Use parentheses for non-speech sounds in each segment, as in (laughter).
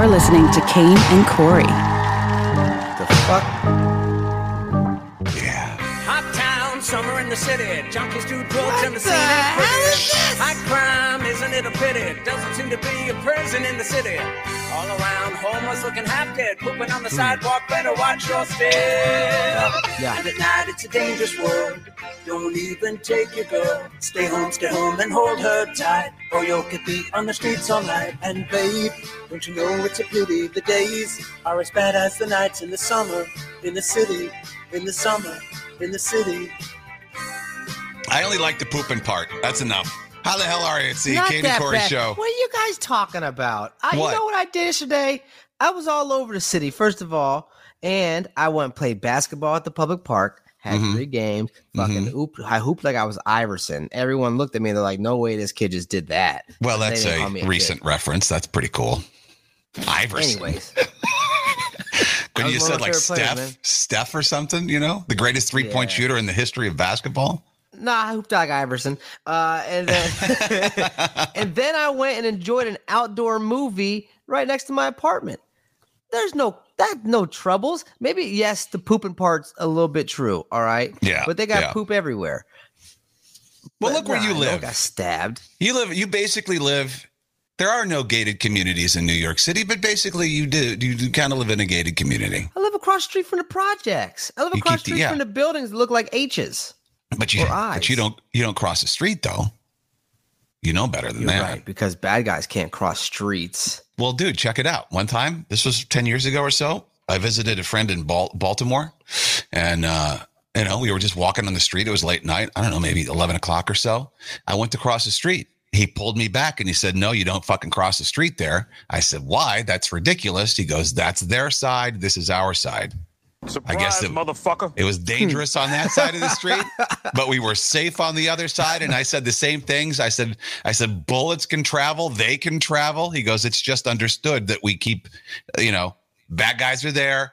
You're listening to Kane and Corey. The fuck? Summer in the city. Junkies do drugs and the the scene ain't hell pretty. is this? High crime, isn't it a pity? Doesn't seem to be a prison in the city. All around, homeless looking half dead. Pooping on the hmm. sidewalk, better watch your step. Yeah. And at night, it's a dangerous world. Don't even take your girl. Stay home, stay home, and hold her tight. Or you'll get beat on the streets all night. And babe, don't you know it's a pity? The days are as bad as the nights in the summer. In the city, in the summer, in the city. I only like the pooping part. That's enough. How the hell are you? It's the Not Katie Corey bad. show. What are you guys talking about? I, What? You know what I did yesterday? I was all over the city, first of all, and I went and played basketball at the public park. Had Mhm. three games. Fucking Mhm. hoop. I hooped like I was Iverson. Everyone looked at me. They're like, "No way, this kid just did that." Well, that's a a recent reference. That's pretty cool. Iverson. Anyways, (laughs) when you said like players, Steph, man. Steph or something, you know, the greatest three point Yeah. shooter in the history of basketball. Nah, I hooped like Iverson. Uh, and then (laughs) and then I went and enjoyed an outdoor movie right next to my apartment. There's no that no troubles. Maybe yes, the pooping part's a little bit true. All right, Yeah, but they got yeah. poop everywhere. well, But look where nah, you no one live. got stabbed. You live. You basically live. There are no gated communities in New York City, but basically you do. You do kind of live in a gated community. I live across the street from the projects. I live across keep the street yeah. from the buildings that look like H's. But you, (laughs) but you don't. You don't cross the street though. You know better than You're that. right, because bad guys can't cross streets. Well, dude, check it out. One time, this was 10 years ago or so, I visited a friend in Bal- Baltimore and, uh, you know, we were just walking on the street. It was late night. I don't know, maybe 11 o'clock or so. I went to cross the street. He pulled me back and he said, No, you don't fucking cross the street there. I said, Why? That's ridiculous. He goes, That's their side. This is our side. Surprise, guess it- motherfucker. It was dangerous on that side of the street, (laughs) but we were safe on the other side. And I said the same things. I said, I said, bullets can travel, they can travel. He goes, it's just understood that we keep, you know, bad guys are there,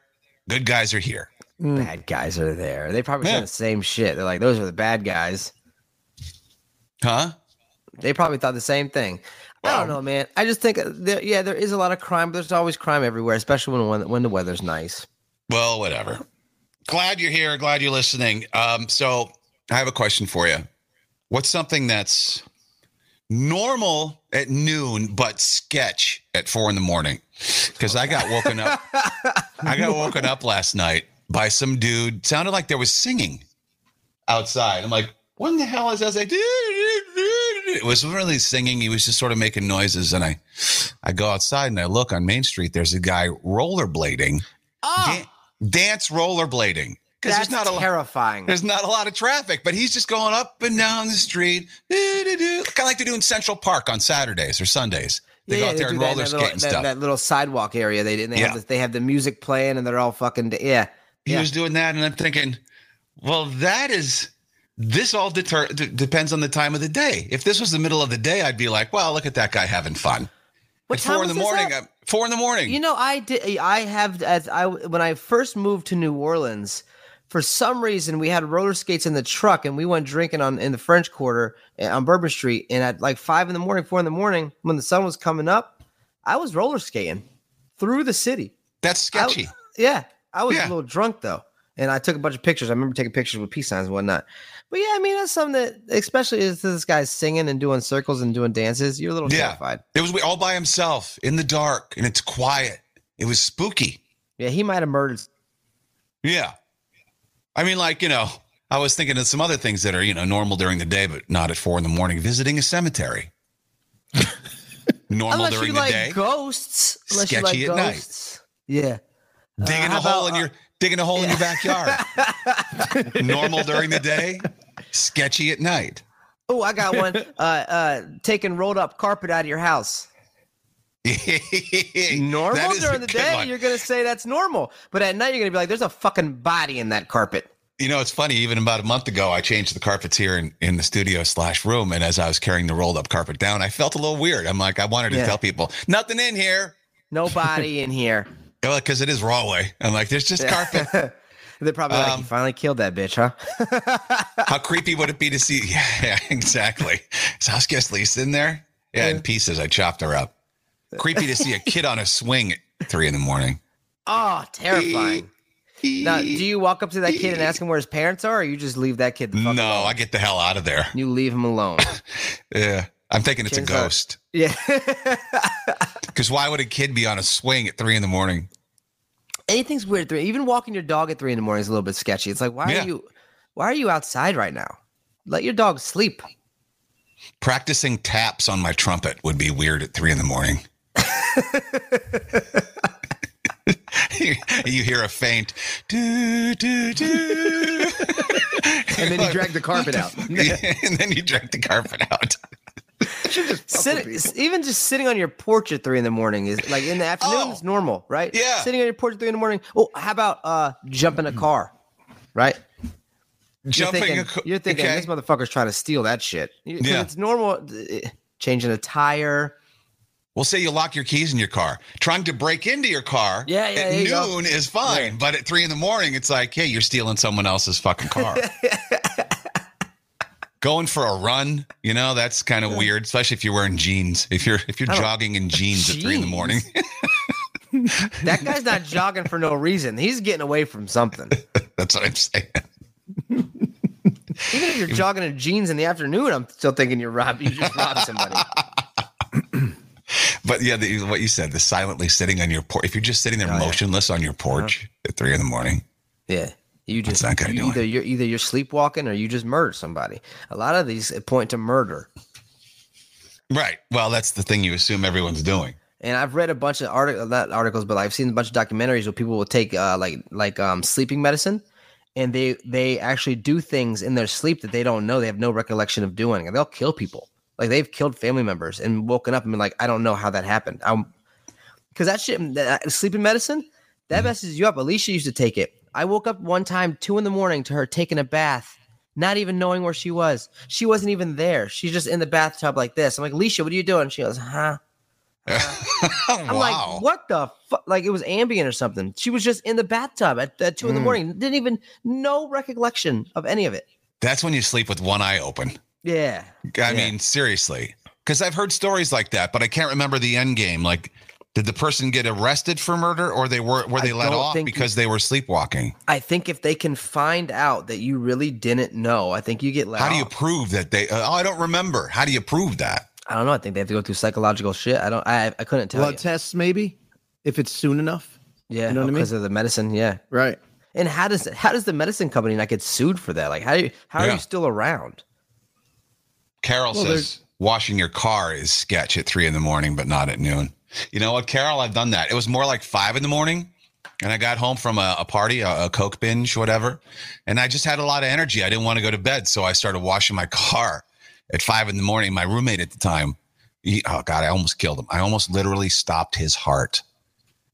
good guys are here. Mm. Bad guys are there. They probably Yeah. said the same shit. They're like, those are the bad guys. Huh? They probably thought the same thing. I don't know, man. I just think, there, yeah, there is a lot of crime, but there's always crime everywhere, especially when when, when the weather's nice. Well, whatever. Glad you're here. Glad you're listening. Um, so I have a question for you. What's something that's normal at noon, but sketch at four in the morning? Because I got woken up. I got woken up last night by some dude. Sounded like there was singing outside. I'm like, what in the hell is that? I was like, it was really singing. He was just sort of making noises. And I, I go outside and I look on Main Street. There's a guy rollerblading Oh, dan- dance rollerblading because that's there's not a lot. terrifying. There's not a lot of traffic, but he's just going up and down the street. Kind of like they do in Central Park on Saturdays or Sundays. They go out there and roller skate little, and that, stuff. that little sidewalk area. They didn't. They Yeah. have the, they have the music playing, and they're all fucking yeah. he yeah. was doing that, and I'm thinking, well, that is. This all deter- d- depends on the time of the day. If this was the middle of the day, I'd be like, "Well, look at that guy having fun." What at four in the morning, at? uh, four in the morning. You know, I did. I have as I when I first moved to New Orleans. For some reason, we had roller skates in the truck, and we went drinking on in the French Quarter uh, on Bourbon Street. And at like five in the morning, four in the morning, when the sun was coming up, I was roller skating through the city. That's I- sketchy. yeah, I was Yeah. a little drunk though, and I took a bunch of pictures. I remember taking pictures with peace signs and whatnot. But yeah, I mean that's something that, especially as this guy's singing and doing circles and doing dances, you're a little Yeah. terrified. It was all by himself in the dark, and it's quiet. It was spooky. Yeah, he might have murdered. Yeah. I mean, like, you know, I was thinking of some other things that are, you know, normal during the day, but not at four in the morning. Visiting a cemetery. (laughs) normal Unless during the like day. ghosts. Sketchy you at like night. ghosts. Yeah. digging uh, how a hole about, in your digging a hole in your backyard. (laughs) normal during the day, sketchy at night. Oh, I got one. (laughs) uh, uh, taking rolled up carpet out of your house. Normal That is a during the day, one. you're gonna say that's normal, but at night you're gonna be like, "There's a fucking body in that carpet." You know, it's funny. Even about a month ago, I changed the carpets here in, in the studio slash room, and as I was carrying the rolled up carpet down, I felt a little weird. I'm like, I wanted to Yeah. tell people nothing in here, Nobody in here. Because it is Rawway. I'm like, there's just carpet. (laughs) They're probably like, Um, "You finally killed that bitch, huh?" (laughs) How creepy would it be to see? (laughs) Yeah, exactly. Is Saskia Least in there? Yeah, in pieces. I chopped her up. Creepy to see a kid on a swing at three in the morning. Oh, terrifying. now, do you walk up to that kid and ask him where his parents are, or you just leave that kid the fuck No, alone? I get the hell out of there. You leave him alone. Yeah. I'm thinking it's a ghost. yeah. Because why would a kid be on a swing at three in the morning? Anything's weird. at Three. Even walking your dog at three in the morning is a little bit sketchy. It's like, why Yeah. are you, why are you outside right now? Let your dog sleep. Practicing taps on my trumpet would be weird at three in the morning. you, (laughs) you hear a faint do do do, And then you drag the carpet out. (laughs) and then you drag the carpet out. (laughs) Sit, even just sitting on your porch at three in the morning is like in the afternoon. Oh. It's normal, right? Yeah. Sitting on your porch at three in the morning. Oh, how about uh jump in a car, right? Jumping, you're a thinking, co- you're thinking okay. this motherfucker's trying to steal that shit. Yeah. It's normal. uh, Changing a tire. We'll say you lock your keys in your car. Trying to break into your car Yeah, yeah, at you go. noon is fine, but at three in the morning, it's like, hey, you're stealing someone else's fucking car. (laughs) Going for a run, you know, that's kind of weird, especially if you're wearing jeans. If you're if you're don't- jogging in jeans at three in the morning, That guy's not jogging for no reason. He's getting away from something. (laughs) that's what I'm saying. Even if you're jogging in jeans in the afternoon, I'm still thinking you're rob. You just robbed somebody. (laughs) But yeah, the, what you said, the silently sitting on your porch. If you're just sitting there Oh, yeah. motionless on your porch uh-huh. at three in the morning, Yeah. You just that guy doing? either you're either you're sleepwalking or you just murder somebody. A lot of these point to murder. right? Well, that's the thing you assume everyone's doing. And I've read a bunch of articles, not articles, but I've seen a bunch of documentaries where people will take uh, like like um, sleeping medicine, and they they actually do things in their sleep that they don't know. They have no recollection of doing, and they'll kill people. Like they've killed family members and woken up and been like, I don't know how that happened. I'm because that shit, that sleeping medicine, that messes you up. Alicia used to take it. I woke up one time, two in the morning, to her taking a bath, not even knowing where she was. She wasn't even there. She's just in the bathtub like this. I'm like, Alicia, what are you doing? She goes, huh? (laughs) I'm wow. like, what the fuck? Like it was Ambien or something. She was just in the bathtub at, at two in the Mm. morning. Didn't even no recollection of any of it. That's when you sleep with one eye open. Yeah. I Yeah. mean, seriously. Because I've heard stories like that, but I can't remember the end game. Like, did the person get arrested for murder or they were were I they let off think- because they were sleepwalking? I think if they can find out that you really didn't know, I think you get let How do you prove that they uh, oh, I don't remember. How do you prove that? I don't know. I think they have to go through psychological shit. I don't. I I couldn't tell Blood you. tests, maybe, if it's soon enough. yeah, you know what I mean? because of the medicine. Yeah. Right. And how does how does the medicine company not get sued for that? Like how do you, how are you still around? Carol Well, says washing your car is sketch at three in the morning, but not at noon. You know what, Carol? I've done that. It was more like five in the morning. And I got home from a, a party, a, a Coke binge, whatever. And I just had a lot of energy. I didn't want to go to bed. So I started washing my (laughs) car at five in the morning. My roommate at the time, he, oh God, I almost killed him. I almost literally stopped his heart.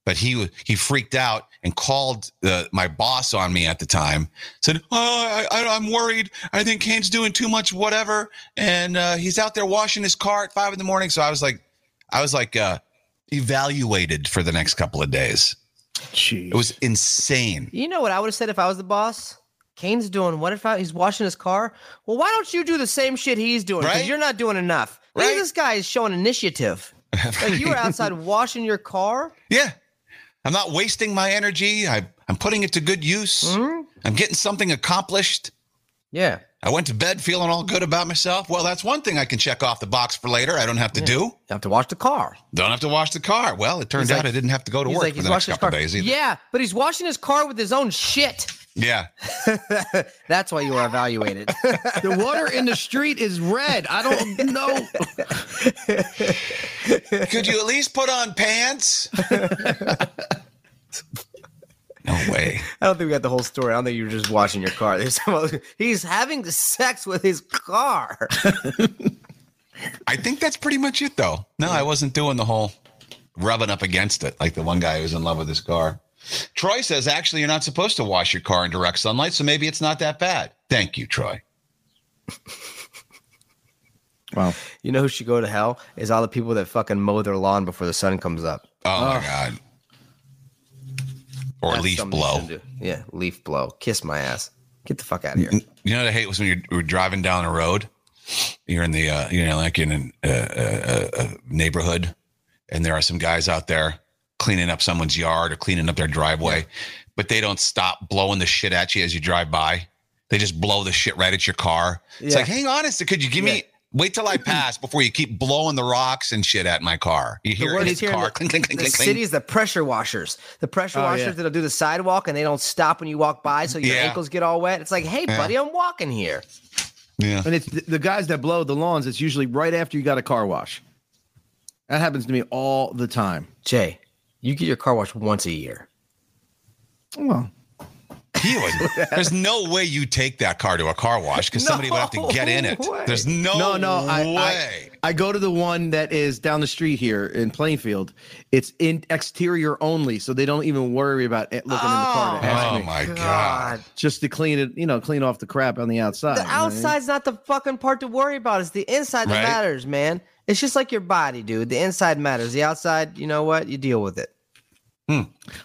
But he he freaked out and called uh, my boss on me at the time. Said, "Oh, I, I'm worried. I think Kane's doing too much, whatever, and uh, he's out there washing his car at five in the morning." So I was like, I was like uh, evaluated for the next couple of days. Jeez. It was insane. You know what I would have said if I was the boss? Kane's doing what if I, he's washing his car? Well, why don't you do the same shit he's doing? Because Right? you're not doing enough. Look at this guy is showing initiative. (laughs) Like you were outside washing your car. Yeah, I'm not wasting my energy. I, I'm putting it to good use. Mhm. I'm getting something accomplished. Yeah. I went to bed feeling all good about myself. Well, that's one thing I can check off the box for later. I don't have to do. You have to wash the car. Don't have to wash the car. Well, it turns He's out like- I didn't have to go to He's work like for he's the next washing his couple car. days either. Yeah, but he's washing his car with his own shit. Yeah. (laughs) That's why you are evaluated. the water in the street is red. I don't know. Could you at least put on pants? (laughs) no way. (laughs) I don't think we got the whole story. I don't think you were just washing your car. (laughs) There's some other- he's having sex with his car. I think that's pretty much it, though. No, I wasn't doing the whole rubbing up against it like the one guy who was in love with his car. Troy says, actually, you're not supposed to wash your car in direct sunlight, so maybe it's not that bad. Thank you, Troy. Wow. You know who should go to hell? Is all the people that fucking mow their lawn before the sun comes up. Oh, my God. Or That's leaf blow. Yeah, leaf blow. Kiss my ass. Get the fuck out of here. You know what I hate was when you're, you're driving down a road, you're in the, uh, you know, like in a, a, a, a neighborhood, and there are some guys out there cleaning up someone's yard or cleaning up their driveway, but they don't stop blowing the shit at you as you drive by. They just blow the shit right at your car. It's Yeah. like, hang on a second, could you give me wait till I pass before you keep blowing the rocks and shit at my car? You hear it word in is his car, the- clink, clink, clink, the clink, clink. city is the pressure washers. The pressure Oh, washers yeah. that'll do the sidewalk and they don't stop when you walk by, so your Yeah. ankles get all wet. It's like, hey, Yeah. buddy, I'm walking here. Yeah. And it's the, the guys that blow the lawns. It's usually right after you got a car wash. That happens to me all the time. Jay, you get your car washed once a year. Well, He (laughs) would. There's no way you take that car to a car wash because somebody would have to get in it. Way. There's no, no, no. I, way. I, I go to the one that is down the street here in Plainfield. It's in exterior only, so they don't even worry about it looking in the car to oh. ask oh me. my god. Just to clean it, you know, clean off the crap on the outside. The you know what I mean? outside's not the fucking part to worry about. It's the inside that Right. matters, man. It's just like your body, dude. The inside matters. The outside, you know what? You deal with it.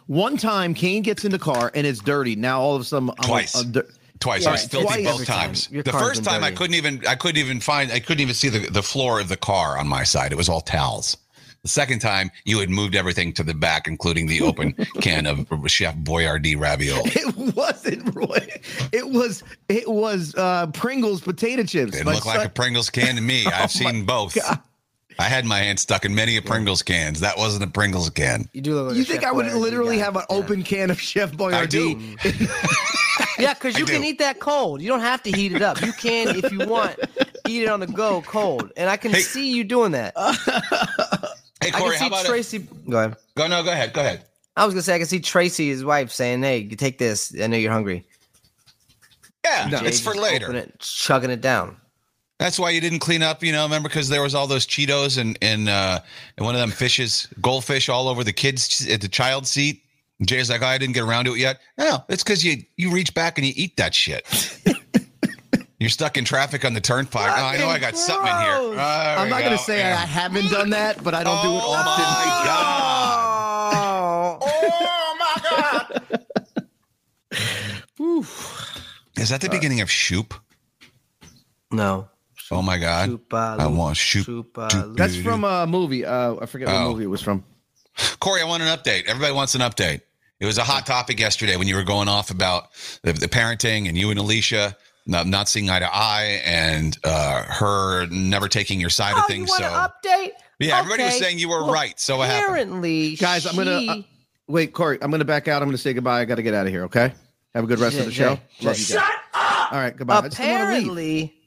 One time, Kane gets in the car and it's dirty. Now all of a sudden, I'm Twice. a dir- Twice. Yeah, I was filthy twice both every time. times. The first time I couldn't even I couldn't even find I couldn't even see the, the floor of the car on my side. It was all towels. The second time you had moved everything to the back, including the open (laughs) can of Chef Boyardee ravioli. (laughs) It wasn't Roy. It was it was uh Pringles potato chips. It My looked like a Pringles can to me. (laughs) I've seen both. God. I had my hand stuck in many a Pringles cans. That wasn't a Pringles can. You do look like you think Chef I would Boyardee literally guy. have an Yeah. open can of Chef Boyardee? (laughs) Yeah, because you I can do. eat that cold. You don't have to heat it up. You can, if you want, (laughs) eat it on the go cold. And I can Hey. see you doing that. (laughs) Hey I Corey, can how see about Tracy. Go ahead. Go? No, go ahead. Go ahead. I was gonna say I can see Tracy, his wife, saying, "Hey, you take this. I know you're hungry." Yeah, Jay it's for just later. open It, chugging it down. That's why you didn't clean up, you know. Remember, because there was all those Cheetos and and uh, and one of them fishes, goldfish, all over the kids at the child seat. Jay's like, oh, I didn't get around to it yet. No, it's because you you reach back and you eat that shit. (laughs) You're stuck in traffic on the turnpike. Oh, I know I got something in here. Gross. I'm not go. gonna say Yeah. I haven't done that, but I don't do it Oh often. my god! Oh, (laughs) Oh my god! Is that the beginning of Shoop? no. Oh my god! Chupa I want Shoop. Chupa That's from a movie. Uh, I forget what Oh. movie it was from. Corey, I want an update. Everybody wants an update. It was a hot topic yesterday when you were going off about the, the parenting and you and Alicia not, not seeing eye to eye and uh, her never taking your side Oh, of you things. want So, an update? yeah, everybody was saying you were Well, right. So what happened? Apparently, Guys, I'm gonna uh, wait, Corey. I'm gonna back out. I'm gonna say goodbye. I got to get out of here. Okay. Have a good rest Jay, of the show. Jay, Love you guys. All right. Goodbye. I just didn't wanna leave. apparently,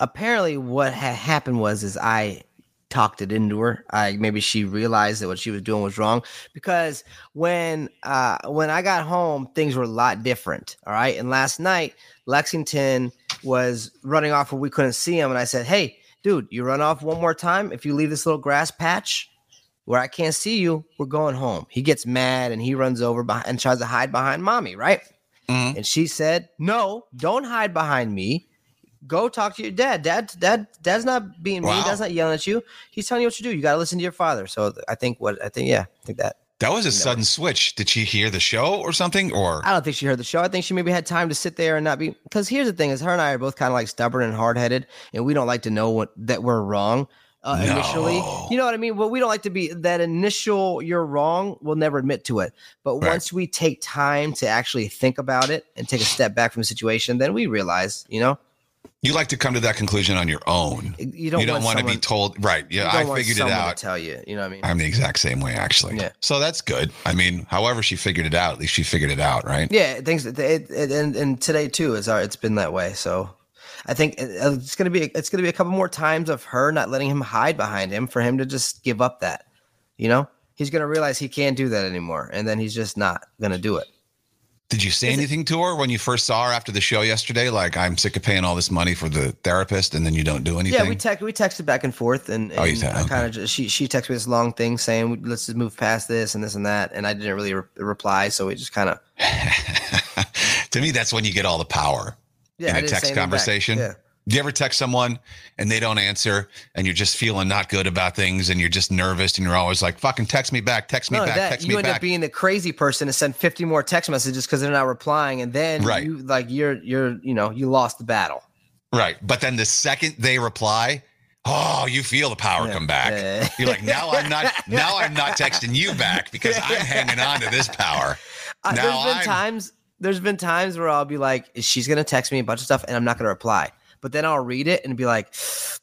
apparently, what had happened was is I talked it into her. I maybe she realized that what she was doing was wrong because when uh when I got home, things were a lot different. All right, and last night Lexington was running off where we couldn't see him, and I said, "Hey, dude, you run off one more time. If you leave this little grass patch." Where I can't see you, we're going home. He gets mad and he runs over behind, and tries to hide behind mommy, right? Mhm. And she said, "No, don't hide behind me. Go talk to your dad. Dad, dad, dad's not being mean. Wow. Dad's not yelling at you. He's telling you what to do. You got to listen to your father." So I think what I think, yeah, I think that. That was a sudden switch. Did she hear the show or something? Or I don't think she heard the show. I think she maybe had time to sit there and not be. Because here's the thing: is her and I are both kind of like stubborn and hard headed, and we don't like to know what that we're wrong. Uh, Initially, you know what I mean. Well, we don't like to be that initial. You're wrong. We'll never admit to it. But Right. once we take time to actually think about it and take a step back from the situation, then we realize, you know, you like to come to that conclusion on your own? you don't, you don't want to be told, right? Yeah, I figured it someone out. To tell you, you know what I mean. I'm the exact same way, actually. Yeah. So that's good. I mean, however she figured it out, at least she figured it out, right? Yeah, things it, it, it, and and today too is our, it's been that way. So I think uh, it's gonna be it's gonna be a couple more times of her not letting him hide behind him for him to just give up that. You know, he's gonna realize he can't do that anymore, and then he's just not gonna do it. Did you say anything to her when you first saw her after the show yesterday? Like, I'm sick of paying all this money for the therapist, and then you don't do anything. Yeah, we text we texted back and forth, and, Oh, te- I okay. kind of just she she texted me this long thing saying let's just move past this and this and that, and I didn't really re- reply, so we just kind of (laughs) to me, that's when you get all the power yeah in I a text conversation. Yeah. Do you ever text someone and they don't answer, and you're just feeling not good about things, and you're just nervous, and you're always like, "Fucking text me back, text me back, text you me back. You end up being the crazy person to send 50 more text messages because they're not replying, and then Right. you like you're you're you know you lost the battle. right, but then the second they reply, oh, you feel the power come back. (laughs) You're like, now I'm not now I'm not texting you back because I'm hanging on to this power. Uh, Now there's been I'm- times there's been times where I'll be like, she's gonna text me a bunch of stuff and I'm not gonna reply. But then I'll read it and be like,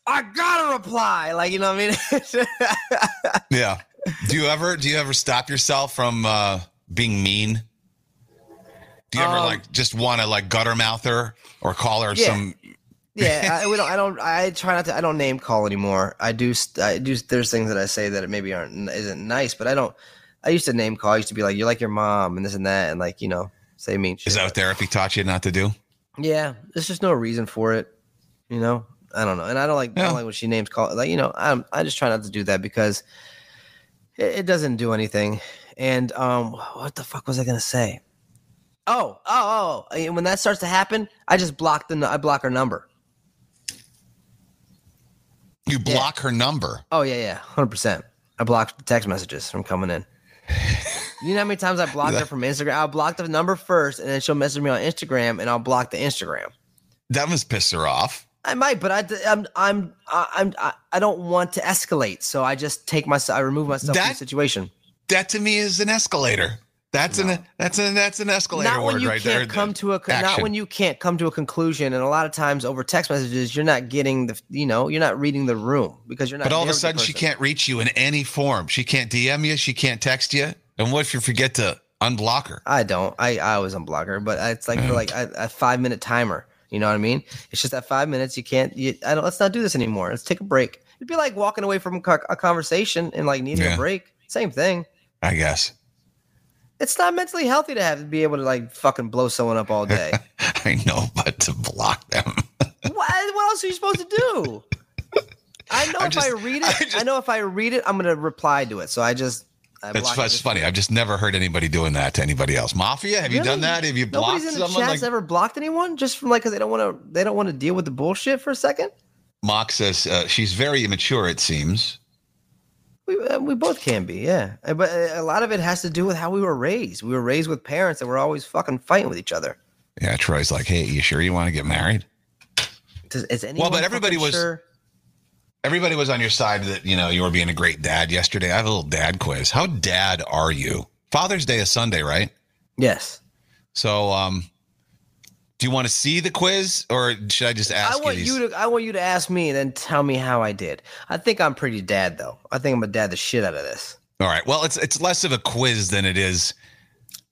I gotta reply. Like, you know what I mean? (laughs) Yeah. Do you ever do you ever stop yourself from uh being mean? Do you ever Um, like just want to like gutter mouth her or call her Yeah. some yeah, (laughs) I, we don't. I don't. I try not to. I don't name call anymore. I do. st- I do. There's things that I say that it maybe aren't isn't nice, but I don't. I used to name call. I used to be like, "You're like your mom," and this and that, and like you know, say mean shit. is that what therapy taught you not to do? Yeah, there's just no reason for it. You know, I don't know, and I don't like. I Yeah. don't like when she names call. Like you know, I I just try not to do that because it, it doesn't do anything. And um, what the fuck was I gonna say? Oh, oh, oh! and When that starts to happen, I just block the. I block her number. You block her number. Oh yeah, yeah, hundred percent. I blocked the text messages from coming in. You know how many times I blocked (laughs) her from Instagram? I'll block the number first, and then she'll message me on Instagram, and I'll block the Instagram. That must piss her off. I might, but I, I'm, I'm, I'm, I, I don't want to escalate, so I just take myself, I remove myself from That- the situation. That to me is an escalator. That's an that's an that's an escalator Not when you right can't there. come to a, not when you can't come to a conclusion, and a lot of times over text messages, you're not getting the, you know, you're not reading the room because you're not. But all of a sudden, she can't reach you in any form. She can't DM you. She can't text you. And what if you forget to unblock her? I don't. I, I always unblock her, but it's like for mm. like a, a five minute timer. You know what I mean? It's just that five minutes. You can't. You, I don't. Let's not do this anymore. Let's take a break. It'd be like walking away from a conversation and like needing Yeah. a break. Same thing. I guess. It's not mentally healthy to have to be able to like fucking blow someone up all day. (laughs) I know, but to block them. (laughs) what, what else are you supposed to do? I know I'm if I read it, I, just- know if I read it, I'm gonna reply to it. So I just. I it it's funny. I've just never heard anybody doing that to anybody else. Mafia, have you done that? Have you blocked Nobody's in the someone? chat's Like ever blocked anyone just from like because they don't want to. They don't want to deal with the bullshit for a second. Mock says uh, she's very immature. It seems. We, uh, we both can be, yeah. Uh, But uh, a lot of it has to do with how we were raised. We were raised with parents that were always fucking fighting with each other. Yeah, Troy's like, hey, you sure you want to get married? Does, is anyone but everybody was- Sure? Everybody was on your side that you know you were being a great dad yesterday. I have a little dad quiz. How dad are you? Father's Day is Sunday, right? Yes. So, um, do you want to see the quiz, or should I just ask I want these? you to. I want you to ask me and then tell me how I did. I think I'm pretty dad though. I think I'm gonna dad the shit out of this. All right. Well, it's it's less of a quiz than it is.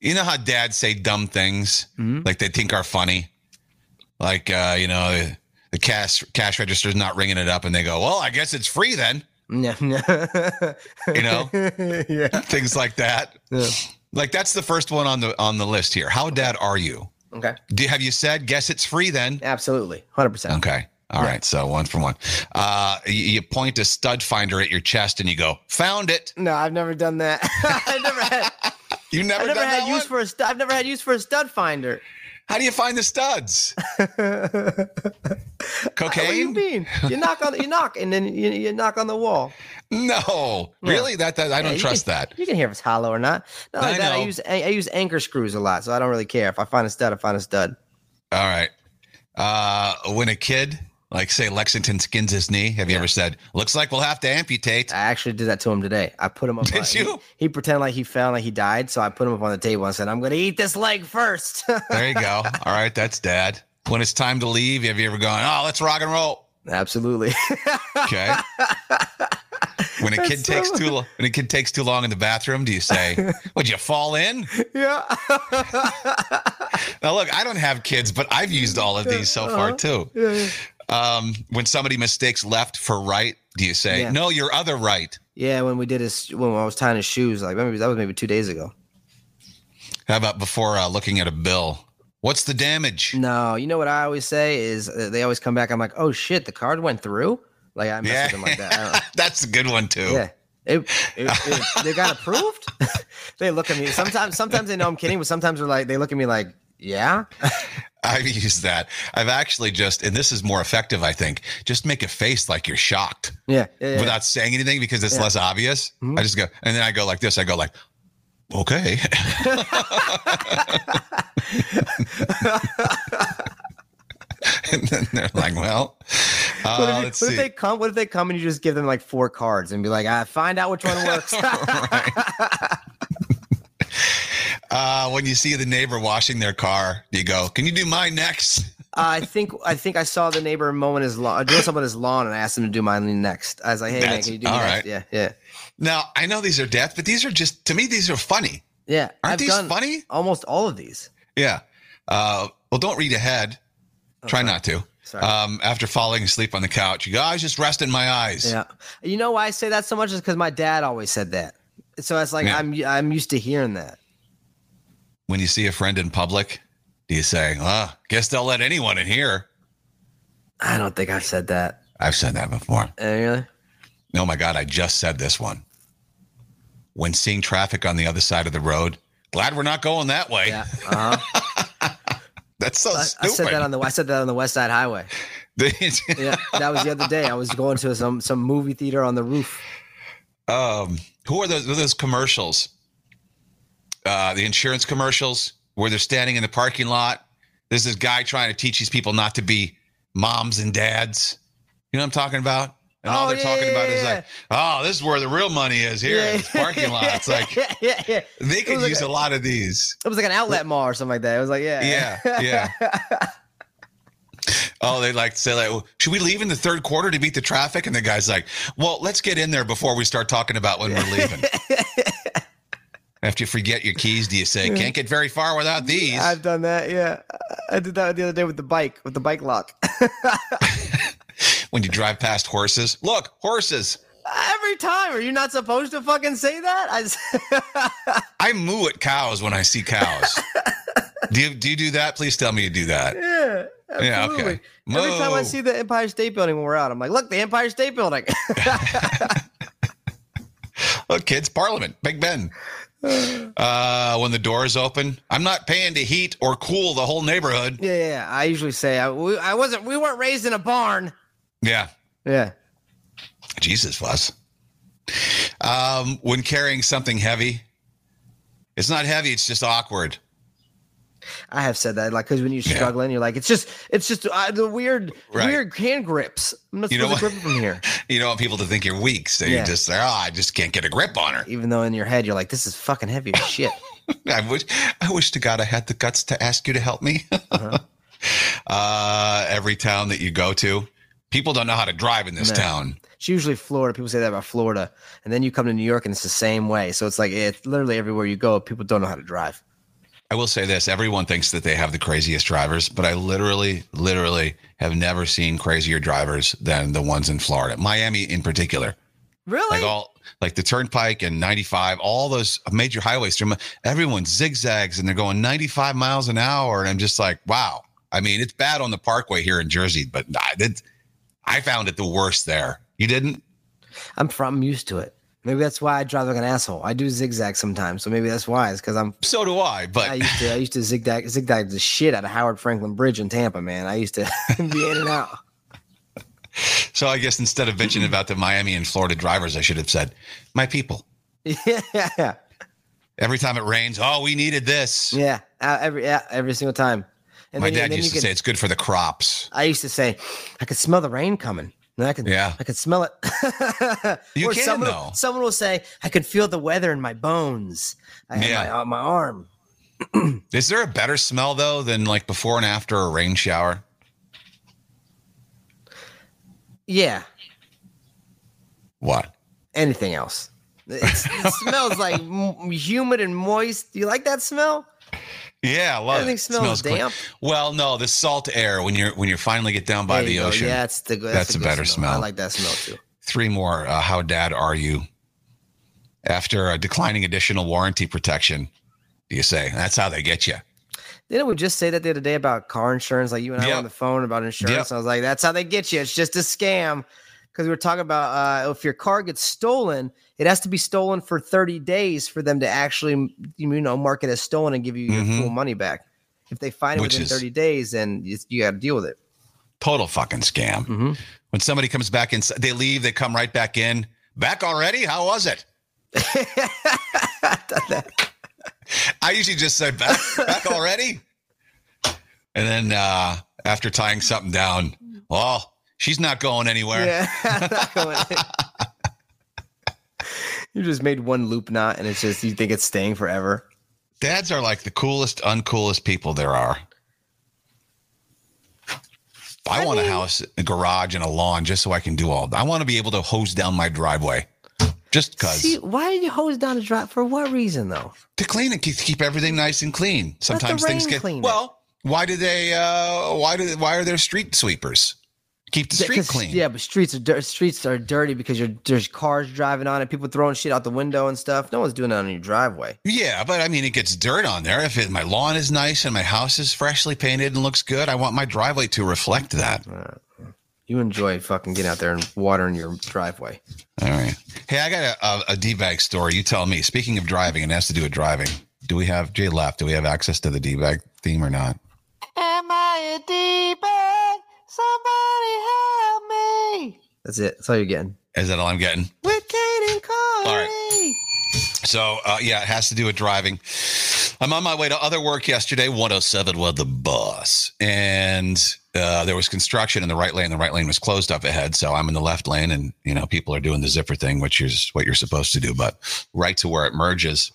You know how dads say dumb things Mm-hmm. like they think are funny, like uh, you know the, the cash cash register's not ringing it up, and they go, "Well, I guess it's free then." Yeah. You know, (laughs) yeah. (laughs) things like that. Yeah. Like that's the first one on the on the list here. How dad are you? Okay. Do have you said guess it's free then? Absolutely. Hundred percent. Okay. All right. So one for one. Uh, you, you point a stud finder at your chest and you go, "Found it." No, I've never done that. (laughs) I've never had. You never, I've never done had that use one? for a. St- I've never had use for a stud finder. How do you find the studs? Cocaine. (laughs) What do you mean? You knock on. You knock, and then you, you knock on the wall. No, Yeah. really? That, that I Yeah, don't trust can- that. You can hear if it's hollow or not. Not like I that. I use I, I use anchor screws a lot, so I don't really care. If I find a stud, I find a stud. All right. Uh, when a kid, like say Lexington skins his knee, have you ever said, "Looks like we'll have to amputate"? I actually did that to him today. I put him up. (laughs) Did on, you? He, he pretended like he fell, like he died. So I put him up on the table and said, "I'm going to eat this leg first. (laughs) There you go. All right, that's dad. When it's time to leave, have you ever gone, "Oh, let's rock and roll"? Absolutely. (laughs) Okay. When a kid That's takes so- too long, when a kid takes too long in the bathroom, do you say, "Would you fall in?" yeah. Now, look, I don't have kids, but I've used all of these so Uh-huh. far too. Um, when somebody mistakes left for right, do you say, Yeah. "No, your other right"? yeah. When we did his, when I was tying his shoes, like maybe that was maybe two days ago. How about before uh, looking at a bill? What's the damage? No, you know what I always say is uh, they always come back. I'm like, oh shit, the card went through. Like I mess Yeah, with them like that. I don't, (laughs) that's a good one too. Yeah. It, it, it- (laughs) they got approved. (laughs) they look at me. Sometimes, sometimes they know I'm kidding, but sometimes they're like, they look at me like, yeah. (laughs) I've used that. I've actually just, and this is more effective, I think. Just make a face like you're shocked Yeah. yeah, yeah. without saying anything because it's less obvious. Mhm. I just go, and then I go like this. I go like, okay. (laughs) and then they're like, well, Uh, what, if, you- let's what if they come? What if they come and you just give them like four cards and be like, "I find out which one works." (laughs) Uh, when you see the neighbor washing their car, do you go, "Can you do mine next"? I think I think I saw the neighbor mowing his lawn, doing something on his lawn, and I asked him to do mine next. I was like, "Hey man, can you do all next?" right. Yeah, yeah, Now I know these are death, but these are just to me these are funny. yeah. Aren't I've these funny? Almost all of these. Yeah. Uh, well, don't read ahead. Try not to. Sorry. Um, after falling asleep on the couch, you go, I was just resting my eyes. Yeah. You know why I say that so much is because my dad always said that. So it's like Yeah. I'm I'm used to hearing that. When you see a friend in public, do you say, "Ah, guess they'll let anyone in here"? I don't think I've said that. I've said that before. Uh, really? Oh my God, I just said this one. When seeing traffic on the other side of the road, glad we're not going that way. Yeah. Uh-huh. (laughs) That's so I, I said that on the I said that on the West Side Highway. (laughs) Yeah, that was the other day. I was going to some some movie theater on the roof. um, who are those, those commercials? Uh, the insurance commercials where they're standing in the parking lot. There's this guy trying to teach these people not to be moms and dads. You know what I'm talking about? And all Oh, they're yeah, talking yeah, about is like, oh, this is where the real money is here in this parking lot. It's like (laughs) yeah, yeah, yeah. they could was like use a- a lot of these. It was like an outlet mall or something like that. It was like, yeah, Yeah, yeah. (laughs) Oh, they like say like, well, should we leave in the third quarter to beat the traffic? And the guy's like, well, let's get in there before we start talking about when we're leaving. (laughs) After you forget your keys, do you say can't get very far without these? I've done that. Yeah, I did that the other day with the bike with the bike lock. (laughs) when you drive past horses, look, horses. Every time, are you not supposed to fucking say that? (laughs) I moo at cows when I see cows. do you do you do that? Please tell me you do that. yeah, Yeah, absolutely. okay. Every time I see the Empire State Building when we're out, I'm like, look, the Empire State Building. (laughs) Look, kids, Parliament, Big Ben. Uh, when the doors open, I'm not paying to heat or cool the whole neighborhood. yeah, yeah, yeah. I usually say I, we, I wasn't. We weren't raised in a barn. Yeah, Yeah. Jesus was. Um, when carrying something heavy, it's not heavy; it's just awkward. I have said that, like, because when you're Yeah. struggling, you're like, it's just, it's just uh, the weird, Right. weird hand grips. I'm not You know grip from here. (laughs) You don't want people to think you're weak, so Yeah. you just say, "Oh, I just can't get a grip on her." Even though in your head you're like, this is fucking heavy as (laughs) shit. I wish, I wish to God I had the guts to ask you to help me. (laughs) Uh-huh. uh, every town that you go to, people don't know how to drive in this No. town. It's usually Florida. People say that about Florida, and then you come to New York and it's the same way. So it's like it's literally everywhere you go, people don't know how to drive. I will say this: everyone thinks that they have the craziest drivers, but I literally, literally have never seen crazier drivers than the ones in Florida, Miami in particular. Really? Like all, like the Turnpike and 95, all those major highways. through- Everyone zigzags and they're going 95 miles an hour, and I'm just like, wow. I mean, it's bad on the Parkway here in Jersey, but I, it, I found it the worst there. You didn't? I'm from I'm used to it. Maybe that's why I drive like an asshole. I do zigzag sometimes, so maybe that's why. It's because I'm. So do I. But I used to. I used to zigzag zigzag the shit out of Howard Frankland Bridge in Tampa. Man, I used to (laughs) be in and out. so I guess instead of bitching about the Miami and Florida drivers, I should have said, my people. Yeah, Every time it rains, oh, we needed this. yeah. Uh, every yeah, every single time. And My then dad then used to say it's good for the crops. I used to say, I could smell the rain coming. And I can, Yeah. I could smell it. (laughs) You or can, someone, though. someone will say, I can feel the weather in my bones, I Yeah. my, on my arm. (clears throat) Is there a better smell though than like before and after a rain shower? Yeah, What? anything else. It's, it (laughs) smells like m- humid and moist. Do you like that smell? Yeah, I love Everything it. smells clean. damp. Well, no, the salt air when you're when you finally get down by There the ocean. Yeah, it's the good. That's the a good better I smell. I like that smell too. Three more. Uh, how dad are you? After a declining additional warranty protection, do you say that's how they get you? Didn't we just say that the other day about car insurance? Like you and I were Yep. on the phone about insurance. Yep. I was like, that's how they get you. It's just a scam. Because we were talking about uh, if your car gets stolen, it has to be stolen for 30 days for them to actually, you know, mark it as stolen and give you your Mhm. full money back. If they find it Which within is- 30 days, then you, you got to deal with it. Total fucking scam. Mhm. When somebody comes back and they leave, they come right back in. Back already? How was it? (laughs) I usually just say back, back already. And then uh, after tying something down, well, She's not going anywhere. Yeah, (laughs) not going. (laughs) you just made one loop knot, and it's just you think it's staying forever. Dads are like the coolest, uncoolest people there are. I, I want a house, a garage, and a lawn just so I can do all. I want to be able to hose down my driveway, just because why did you hose down the drive? For what reason, though? to clean and keep, keep everything nice and clean. Sometimes things get it. well. Why do they? uh Why do? Why are there street sweepers? Keep the street 'Cause- clean. Yeah, but streets are dir- streets are dirty because you're, there's cars driving on it, people throwing shit out the window and stuff. No one's doing that on your driveway. Yeah, but I mean, it gets dirt on there. If it, my lawn is nice and my house is freshly painted and looks good, I want my driveway to reflect that. You enjoy fucking getting out there and watering your driveway. All right. Hey, I got a, a, a D-bag story. You tell me. Speaking of driving, and it has to do with driving. Do we have Jay left? Do we have access to the D-bag theme or not? Am I a D-bag? Somebody help me. That's it. That's all you're getting. Is that all I'm getting? With Kane and Corey. All right. So, uh, yeah, it has to do with driving. I'm on my way to other work yesterday. 107 was the bus, and uh, there was construction in the right lane. The right lane was closed up ahead, so I'm in the left lane, and you know people are doing the zipper thing, which is what you're supposed to do. But right to where it merges,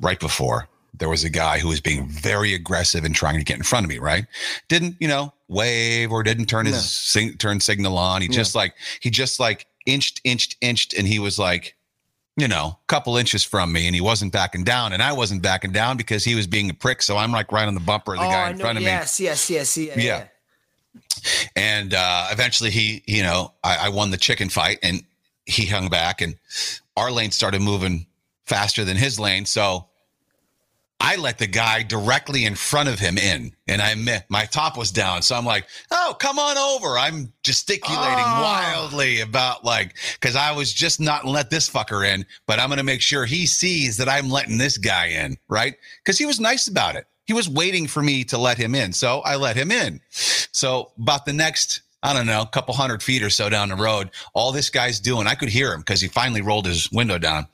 right before there was a guy who was being very aggressive and trying to get in front of me. Right? Didn't you know wave or didn't turn his No. sing, turn signal on. He just like he just like inched, inched, inched, and he was like you know, a couple inches from me and he wasn't backing down and I wasn't backing down because he was being a prick. So I'm like right on the bumper of the oh, guy in front of me. yes, yes, yes, yeah, yeah. Yeah. And uh, eventually he, you know, I, I won the chicken fight and he hung back and our lane started moving faster than his lane. So I let the guy directly in front of him in and I mi- my top was down. So I'm like, oh, come on over. I'm gesticulating Oh. wildly about like, cause I was just not let this fucker in, but I'm to make sure he sees that I'm letting this guy in. Right. Cause he was nice about it. He was waiting for me to let him in. So I let him in. So about the next, I don't know, couple hundred feet or so down the road, all this guy's doing, I could hear him because he finally rolled his window down.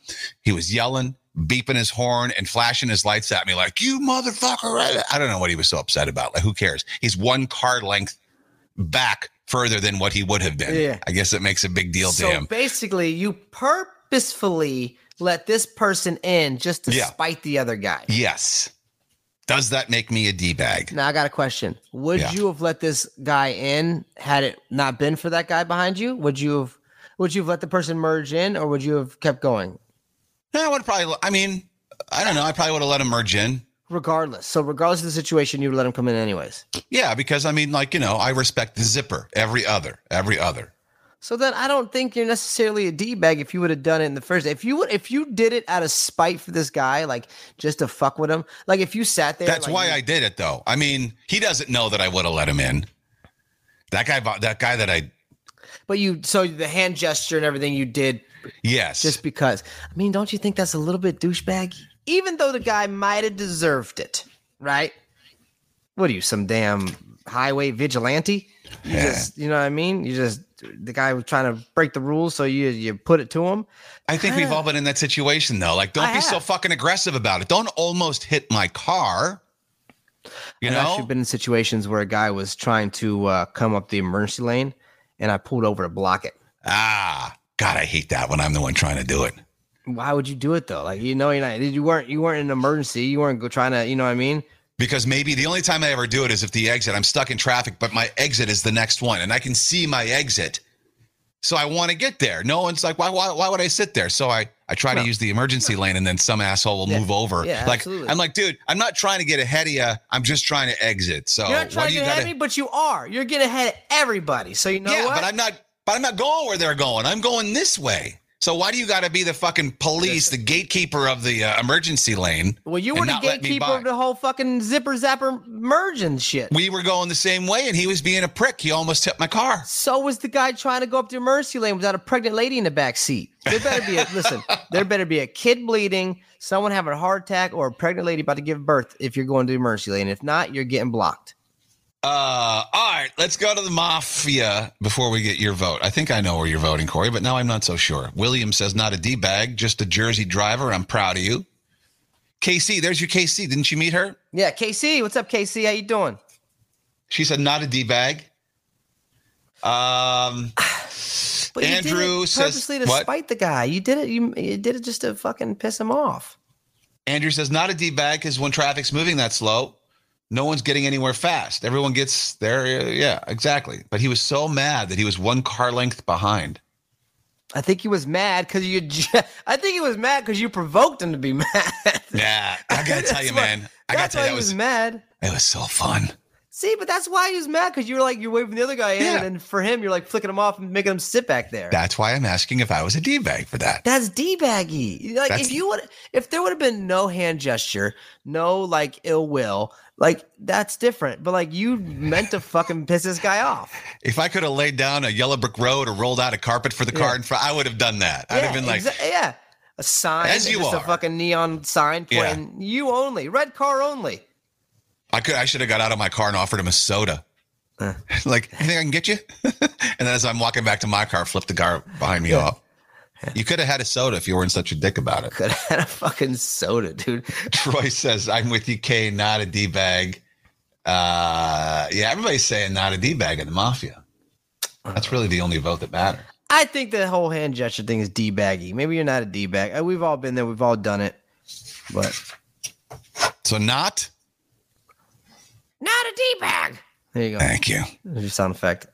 He was yelling, beeping his horn, and flashing his lights at me like, you motherfucker. I don't know what he was so upset about. Like, who cares? He's one car length back further than what he would have been. Yeah. I guess it makes a big deal So to him. basically, you purposefully let this person in just to Yeah. spite the other guy. Yes. Does that make me a D bag? Now I got a question. Would Yeah. you have let this guy in had it not been for that guy behind you? Would you have would you have let the person merge in or would you have kept going? No, I would probably, I mean, I don't know. I probably would have let him merge in. Regardless. So regardless of the situation, you would let him come in anyways. Yeah, because I mean, like, you know, I respect the zipper, every other, every other. So then I don't think you're necessarily a D bag if you would have done it in the first. If you would if you did it out of spite for this guy, like just to fuck with him, like if you sat there That's like, why I did it, though. I mean, he doesn't know that I would have let him in. That guy, that guy that I, but you so the hand gesture and everything you did yes, just because. I mean, don't you think that's a little bit douchebag? Even though the guy might have deserved it, right? What are you, some damn highway vigilante? You Yeah. just, you know what I mean? You just the guy was trying to break the rules, so you you put it to him. I think we've all been in that situation, though. Like, don't I be so fucking aggressive about it. Don't almost hit my car. You know? I've know, actually been in situations where a guy was trying to uh, come up the emergency lane, and I pulled over to block it. ah, God, I hate that when I'm the one trying to do it. Why would you do it though? Like you know, you're not you weren't you weren't in an emergency. You weren't trying to, you know what I mean? Because maybe the only time I ever do it is if the exit, I'm stuck in traffic, but my exit is the next one and I can see my exit. So I want to get there. No one's like, why, why, why would I sit there? So I, I try No. to use the emergency lane and then some asshole will Yeah. move over. Yeah, like, absolutely. I'm like, dude, I'm not trying to get ahead of you. I'm just trying to exit. So You're not trying to get ahead of me, but you are. You're getting ahead of everybody. So you know yeah, what? but I'm not, but I'm not going where they're going. I'm going this way. So why do you got to be the fucking police, the gatekeeper of the uh, emergency lane? well, you were the not let me gatekeeper of the whole fucking zipper zapper merging shit. We were going the same way, and he was being a prick. He almost hit my car. so was the guy trying to go up the emergency lane without a pregnant lady in the back seat. There better be a (laughs) listen. There better be a kid bleeding, someone having a heart attack, or a pregnant lady about to give birth. If you're going to the emergency lane, if not, you're getting blocked. Uh, all right, let's go to the mafia before we get your vote. I think I know where you're voting, Corey, but now I'm not so sure. William says not a D bag, just a Jersey driver. I'm proud of you. KC, there's your KC. Didn't you meet her? Yeah, KC, what's up, KC? How you doing? She said not a D bag. Um, (sighs) But you did Andrew says- purposely to what? spite the guy. You did it. You, you did it just to fucking piss him off. Andrew says not a D bag because when traffic's moving that slow, no one's getting anywhere fast. Everyone gets there. Yeah, exactly. But he was so mad that he was one car length behind. I think he was mad because you. (laughs) I think he was mad because you provoked him to be (laughs) mad. Yeah, I gotta tell you, man. I gotta tell you, he that was, was mad. it was so fun. See, but that's why he was mad because you were like you're waving the other guy in, Yeah. and for him you're like flicking him off and making him sit back there. That's why I'm asking if I was a D bag for that. That's d baggy. Like That's- if you would, if there would have been no hand gesture, no like ill will, like that's different. But like you meant to fucking piss this guy off. (laughs) If I could have laid down a yellow brick road or rolled out a carpet for the car Yeah. in front, I would have done that. I'd have been like, exa- yeah, a sign, As you just a fucking neon sign Yeah. pointing you only, red car only. I could, I should have got out of my car and offered him a soda. Uh. (laughs) like, you think I can get you? (laughs) and then as I'm walking back to my car, flip the car behind me off. You could have had a soda if you weren't such a dick about it. Could have had a fucking soda, dude. (laughs) Troy says, I'm with you, K, not a D bag. Uh, yeah, everybody's saying not a D bag in the mafia. That's really the only vote that matters. I think the whole hand gesture thing is d baggy. Maybe you're not a d bag. We've all been there. We've all done it, but So, not. not a d bag. There you go. Thank you. There's your sound effect.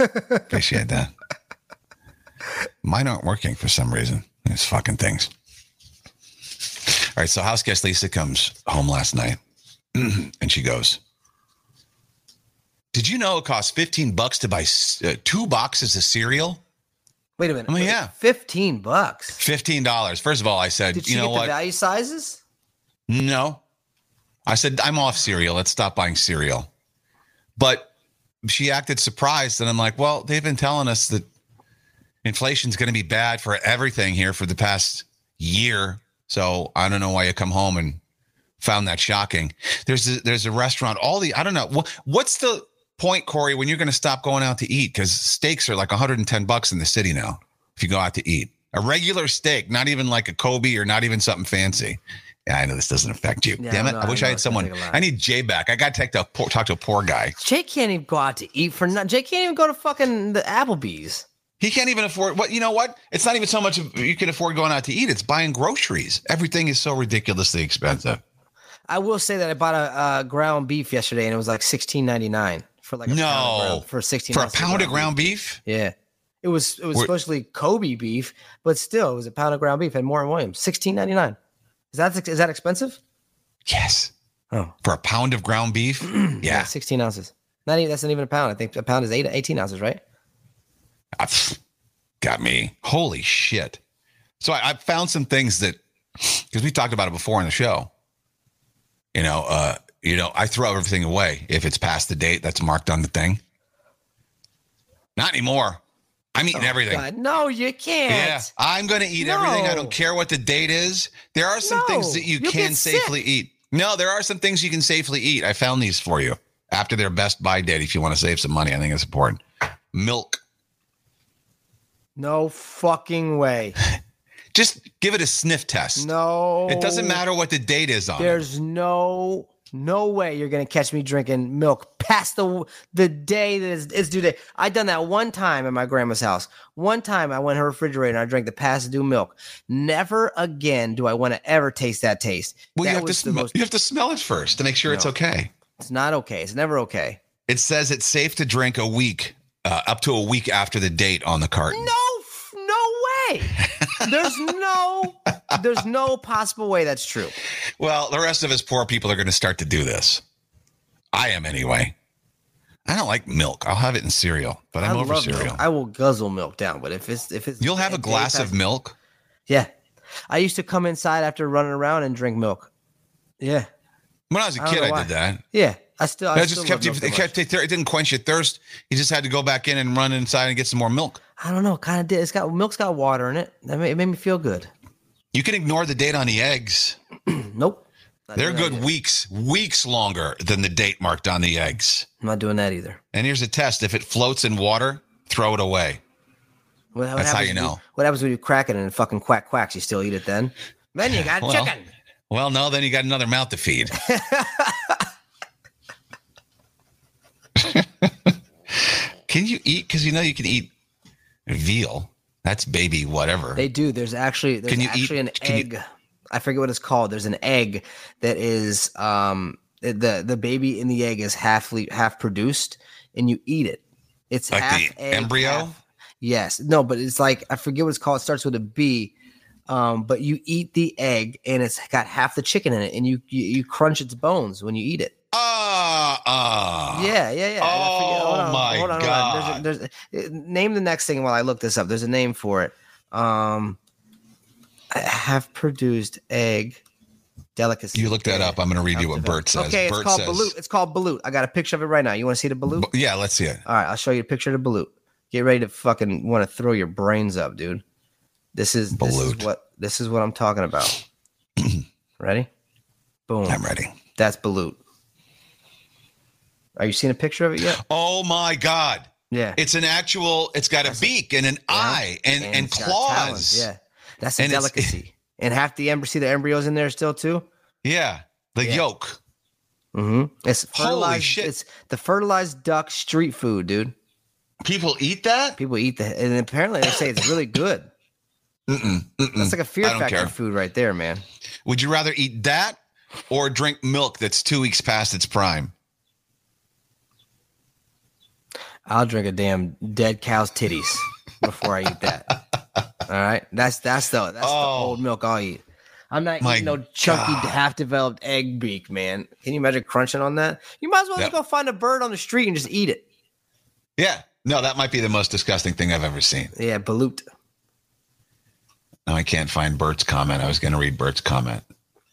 (laughs) Appreciate that. Mine aren't working for some reason. These fucking things. All right. So, house guest Lisa comes home last night (clears throat) and she goes, Did you know it costs 15 bucks to buy uh, two boxes of cereal? Wait a minute. I mean, yeah. fifteen bucks. $15. First of all, I said, Did You know get the what? value sizes? No. I said, I'm off cereal. Let's stop buying cereal. But she acted surprised. And I'm like, well, they've been telling us that inflation's going to be bad for everything here for the past year. So I don't know why you come home and found that shocking. There's a, there's a restaurant, all the, I don't know. What's the point, Corey, when you're going to stop going out to eat? Because steaks are like 110 bucks in the city now if you go out to eat. A regular steak, not even like a Kobe or not even something fancy. Yeah, I know this doesn't affect you. Yeah, Damn it. know, I wish I I, had someone. take a lot. I need Jay back. I got to talk to, a poor, talk to a poor guy. Jay can't even go out to eat for nothing. Jay can't even go to fucking the Applebee's. He can't even afford what you know what? It's not even so much of you can afford going out to eat, it's buying groceries. Everything is so ridiculously expensive. I will say that I bought a uh, ground beef yesterday and it was like sixteen ninety nine for like a pound No. ground, for sixteen For a pound of ground beef? Yeah, it was it was Where- supposedly Kobe beef, but still it was a pound of ground beef and Williams, sixteen ninety nine. Is that is that expensive? Yes. Oh, For a pound of ground beef? (clears throat) yeah. sixteen ounces. Not even that's not even a pound. I think a pound is eight, 18 ounces, right? I- pff, got me. Holy shit. So I, I found some things that because we talked about it before in the show. You know, uh, you know, I throw everything away if it's past the date that's marked on the thing. Not anymore. I'm eating everything. God, no, you can't. Yeah, I'm going to eat everything. I don't care what the date is. There are some things that you can get sick. safely eat. No, there are some things you can safely eat. I found these for you after their best buy date if you want to save some money. I think it's important. Milk. No fucking way. (laughs) Just give it a sniff test. No. It doesn't matter what the date is on. it. There's no no way you're gonna catch me drinking milk past the the day that is it's due date. I done that one time at my grandma's house. One time I went in her refrigerator and I drank the past due milk. Never again do I want to ever taste that taste. Well, you have, to smell, most- you have to smell it first to make sure it's okay. It's not okay. It's never okay. It says it's safe to drink a week, uh, up to a week after the date on the carton. No, no way. There's no there's no possible way that's true. Well, the rest of us poor people are going to start to do this. I am anyway. I don't like milk. I'll have it in cereal, but I'm I over cereal. milk. I will guzzle milk down, but if it's if it's You'll have a glass of milk. Yeah. I used to come inside after running around and drink milk. Yeah. When I was a I kid, I why. did that. Yeah. I still I still just kept you. It milk so much. kept. It didn't quench your thirst. You just had to go back in and run inside and get some more milk. I don't know. Kind of did. It's got milk's got water in it. That made, it made me feel good. You can ignore the date on the eggs. (clears throat) Nope. They're good either. weeks, weeks longer than the date marked on the eggs. I'm not doing that either. And here's a test: if it floats in water, throw it away. What That's how you know. What happens when you crack it and it fucking quack quacks? You still eat it then? Then you got (laughs) Well, chicken. Well, no, then you got another mouth to feed. (laughs) Can you eat? Because you know you can eat veal. That's baby whatever. They do. There's actually there's you eat- actually an can you- egg. I forget what it's called. There's an egg that is um the the baby in the egg is half half produced, and you eat it. It's Like half the egg, embryo? half- yes, no, but it's like I forget what it's called. It starts with a B. Um, but you eat the egg, and it's got half the chicken in it, and you you, you crunch its bones when you eat it. Ah, ah. Yeah, yeah, yeah. I forget- Oh, my God. There's a, there's a, name the next thing while I look this up. There's a name for it. Um, have produced egg delicacy. You look that up. I'm going to read you what Bert says. Okay, it's Bert called says, balut. It's called balut. I got a picture of it right now. You want to see the balut? B- Yeah, let's see it. All right, I'll show you a picture of the balut. Get ready to fucking want to throw your brains up, dude. This is this is Balut. what this is what I'm talking about. (clears throat) Ready? Boom. I'm ready. That's balut. Are you seeing a picture of it yet? Oh my God. Yeah. It's an actual, it's got a beak and an eye and, and, it's claws. Yeah, that's a And delicacy. (laughs) and half the embryo, see the embryos in there still too. Yeah. The Yeah. yolk. Mm-hmm. It's Holy shit. It's the fertilized duck street food, dude. People eat that? People eat that, and apparently they say it's really (coughs) good. Mm-mm, mm-mm. That's like a fear factor care. food right there, man. Would you rather eat that or drink milk that's two weeks past its prime? I'll drink a damn dead cow's titties before I eat that. (laughs) All right, that's that's the that's the Oh. old milk I'll eat. I'm not eating no chunky, God. half-developed egg beak, man. Can you imagine crunching on that? You might as well Yep. just go find a bird on the street and just eat it. Yeah. No, that might be the most disgusting thing I've ever seen. Yeah, balut. No, I can't find Bert's comment. I was going to read Bert's comment.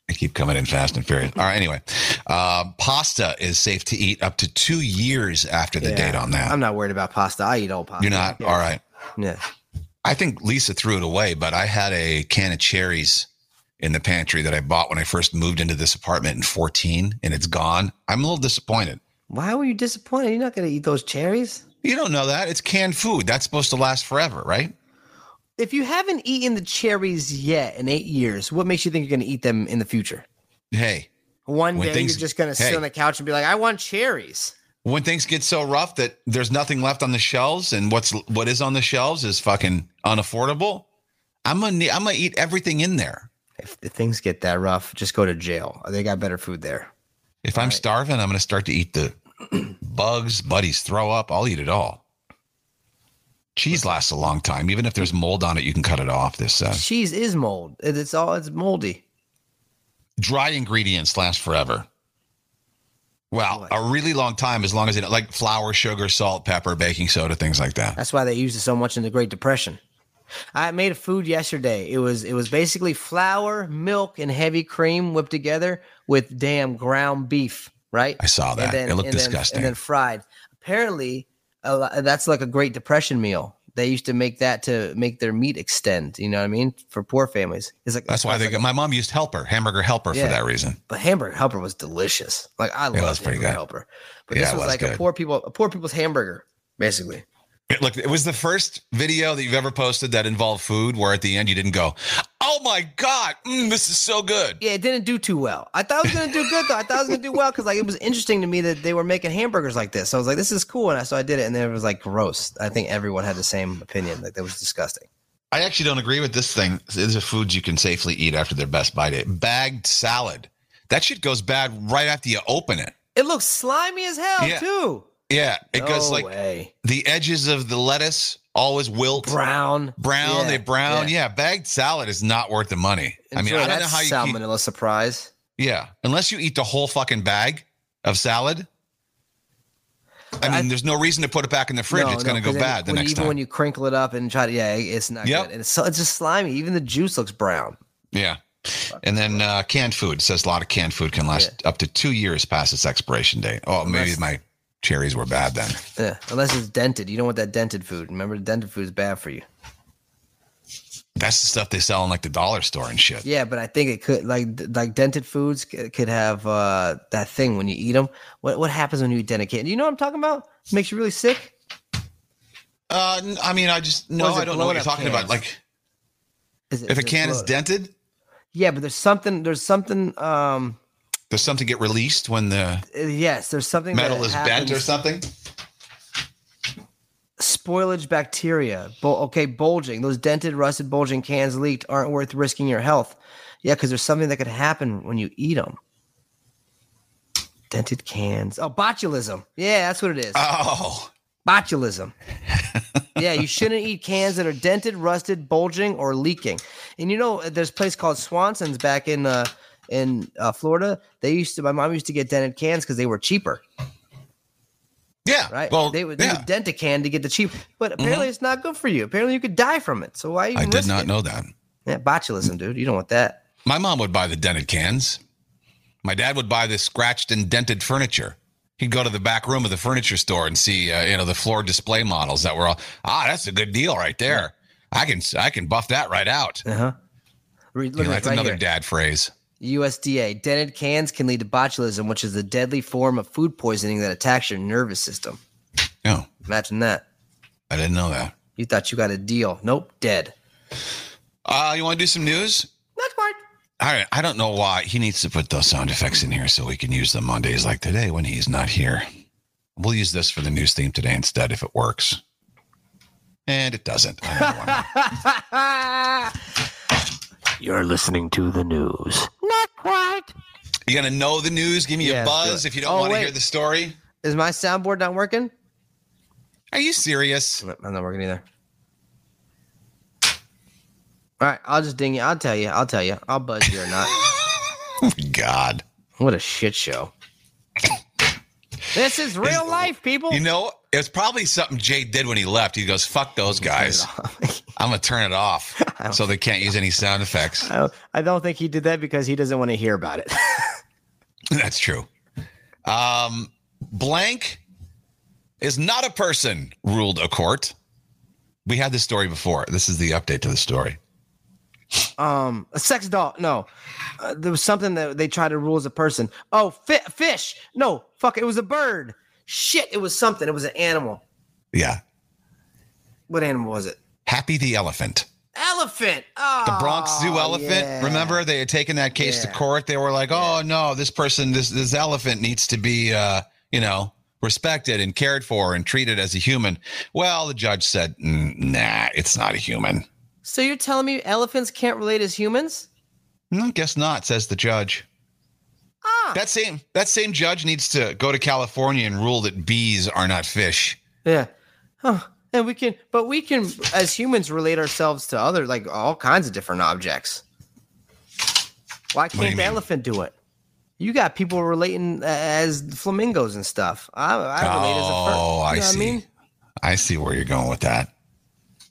I keep coming in fast and furious. All right. Anyway, uh, pasta is safe to eat up to two years after the Yeah. date on that. I'm not worried about pasta. I eat old pasta. You're not? Yeah. All right. Yeah. I think Lisa threw it away, but I had a can of cherries in the pantry that I bought when I first moved into this apartment in 14 and it's gone. I'm a little disappointed. Why were you disappointed? You're not going to eat those cherries. You don't know that. It's canned food. That's supposed to last forever, right? If you haven't eaten the cherries yet in eight years, what makes you think you're going to eat them in the future? Hey, One day things- you're just going to sit on the couch and be like, "I want cherries." when things get so rough that there's nothing left on the shelves and what's what is on the shelves is fucking unaffordable, I'm gonna I'm gonna eat everything in there. If the things get that rough, just go to jail. They got better food there. If I'm starving, I'm gonna start to eat the (clears throat) bugs, buddies throw up. I'll eat it all. Cheese lasts a long time, even if there's mold on it. You can cut it off. This uh, Cheese is mold. It's all it's moldy. dry ingredients last forever. Well, a really long time, as long as it like flour, sugar, salt, pepper, baking soda, things like that. That's why they used it so much in the Great Depression. I made a food yesterday. It was it was basically flour, milk, and heavy cream whipped together with damn ground beef. Right. I saw that. Then, It looked and then- disgusting. and then fried. Apparently, a that's like a Great Depression meal. They used to make that to make their meat extend. You know what I mean? For poor families, it's like That's why they like got my mom used helper, hamburger helper Yeah. for that reason. But hamburger helper was delicious. Like I love was pretty hamburger good. helper. But Yeah, this was, was like a poor people a poor people's hamburger, basically. It, look, it was the first video that you've ever posted that involved food where at the end you didn't go, "Oh my god, mm, this is so good." Yeah, it didn't do too well. I thought it was gonna do good though. I thought it was gonna do well because like it was interesting to me that they were making hamburgers like this. So I was like, this is cool, and I, so I did it, and then it was like gross. I think everyone had the same opinion. Like that was disgusting. I actually don't agree with this thing. These are foods you can safely eat after their best by date. Bagged salad. That shit goes bad right after you open it. It looks slimy as hell Yeah. too. Yeah, it no goes like way. the edges of the lettuce always wilt. brown, Brown, Yeah, they brown. Yeah. bagged salad is not worth the money. I mean, I don't know how you keep, salmonella surprise. Yeah, unless you eat the whole fucking bag of salad. I mean, I- there's no reason to put it back in the fridge. No, it's no, going to 'cause go bad the next even time. when you crinkle it up and try to, yeah, it's not Yep. good. And it's so it's just slimy. Even the juice looks brown. yeah. And then uh, canned food It says a lot of canned food can last up to two years past its expiration date. Oh, maybe Unless- my cherries were bad then. Yeah, unless it's dented. You don't want that dented food. Remember, dented food is bad for you. That's the stuff they sell in like the dollar store and shit. Yeah, but I think it could like like dented foods could have uh that thing when you eat them. What what happens when you eat dented candy? You know what I'm talking about? makes you really sick. Uh, I mean, I just no, I don't know what you're talking about. Like, Is it, if a can is dented, yeah, but there's something. There's something. Um, does something get released when the uh, yes, there's something. metal that is bent or something? spoilage bacteria. Bul- okay, bulging. Those dented, rusted, bulging cans leaked aren't worth risking your health. Yeah, because there's something that could happen when you eat them. Dented cans. Oh, botulism. Yeah, that's what it is. Oh, botulism. (laughs) yeah, you shouldn't eat cans that are dented, rusted, bulging, or leaking. And you know, there's a place called Swanson's back in uh, in uh, Florida. They used to. My mom used to get dented cans because they were cheaper. yeah. Right? Well, they would, they yeah. Mm-hmm. would dent a can to get the cheap. But apparently, it's not good for you. Apparently, you could die from it. So why? Even I did not it? know that. Yeah, botulism, dude. You don't want that. My mom would buy the dented cans. My dad would buy the scratched and dented furniture. He'd go to the back room of the furniture store and see, uh, you know, the floor display models that were all. Ah, that's a good deal right there. I can I can buff that right out. Uh huh. You know, that's right another here. dad phrase. USDA dented cans can lead to botulism, which is a deadly form of food poisoning that attacks your nervous system. No, Imagine that. I didn't know that. You thought you got a deal. Nope, dead. Uh, you want to do some news? Not quite. All right. I don't know why he needs to put those sound effects in here so we can use them on days like today when he's not here. We'll use this for the news theme today instead if it works. And it doesn't. (laughs) I don't know why. You're listening to the news. Not quite. you gonna know the news? Give me Yeah, a buzz uh, if you don't Oh, want to hear the story. Is my soundboard not working? Are you serious? I'm not working either. All right, I'll just ding you. I'll tell you. I'll tell you. I'll buzz you or not. (laughs) Oh God. what a shit show. This is real life, people. You know, it's probably something Jay did when he left. He goes, "Fuck those guys. (laughs) I'm gonna turn it off (laughs) so they can't use any sound effects." I don't- I don't think he did that because he doesn't want to hear about it. (laughs) That's true. Um, blank is not a person, ruled a court. We had this story before. This is the update to the story. um, a sex doll. No, uh, there was something that they tried to rule as a person. Oh, fi- fish. No, fuck. It was a bird. Shit. It was something. It was an animal. Yeah. What animal was it? Happy the elephant. Elephant. Oh, The Bronx Zoo elephant. yeah. Remember, they had taken that case to court. They were like, "Oh no, this person, this this elephant needs to be, uh, you know, respected and cared for and treated as a human." Well, the judge said, "Mm, "Nah, it's not a human." So you're telling me elephants can't relate as humans? "Mm, guess not, says the judge. Ah. That same that same judge needs to go to California and rule that bees are not fish. Yeah. Huh. And we can, but we can, as humans, relate ourselves to other, like all kinds of different objects. Why can't the elephant do it? You got people relating as flamingos and stuff. I, I relate as a fur. Oh, I you know what see. I mean, I see where you're going with that.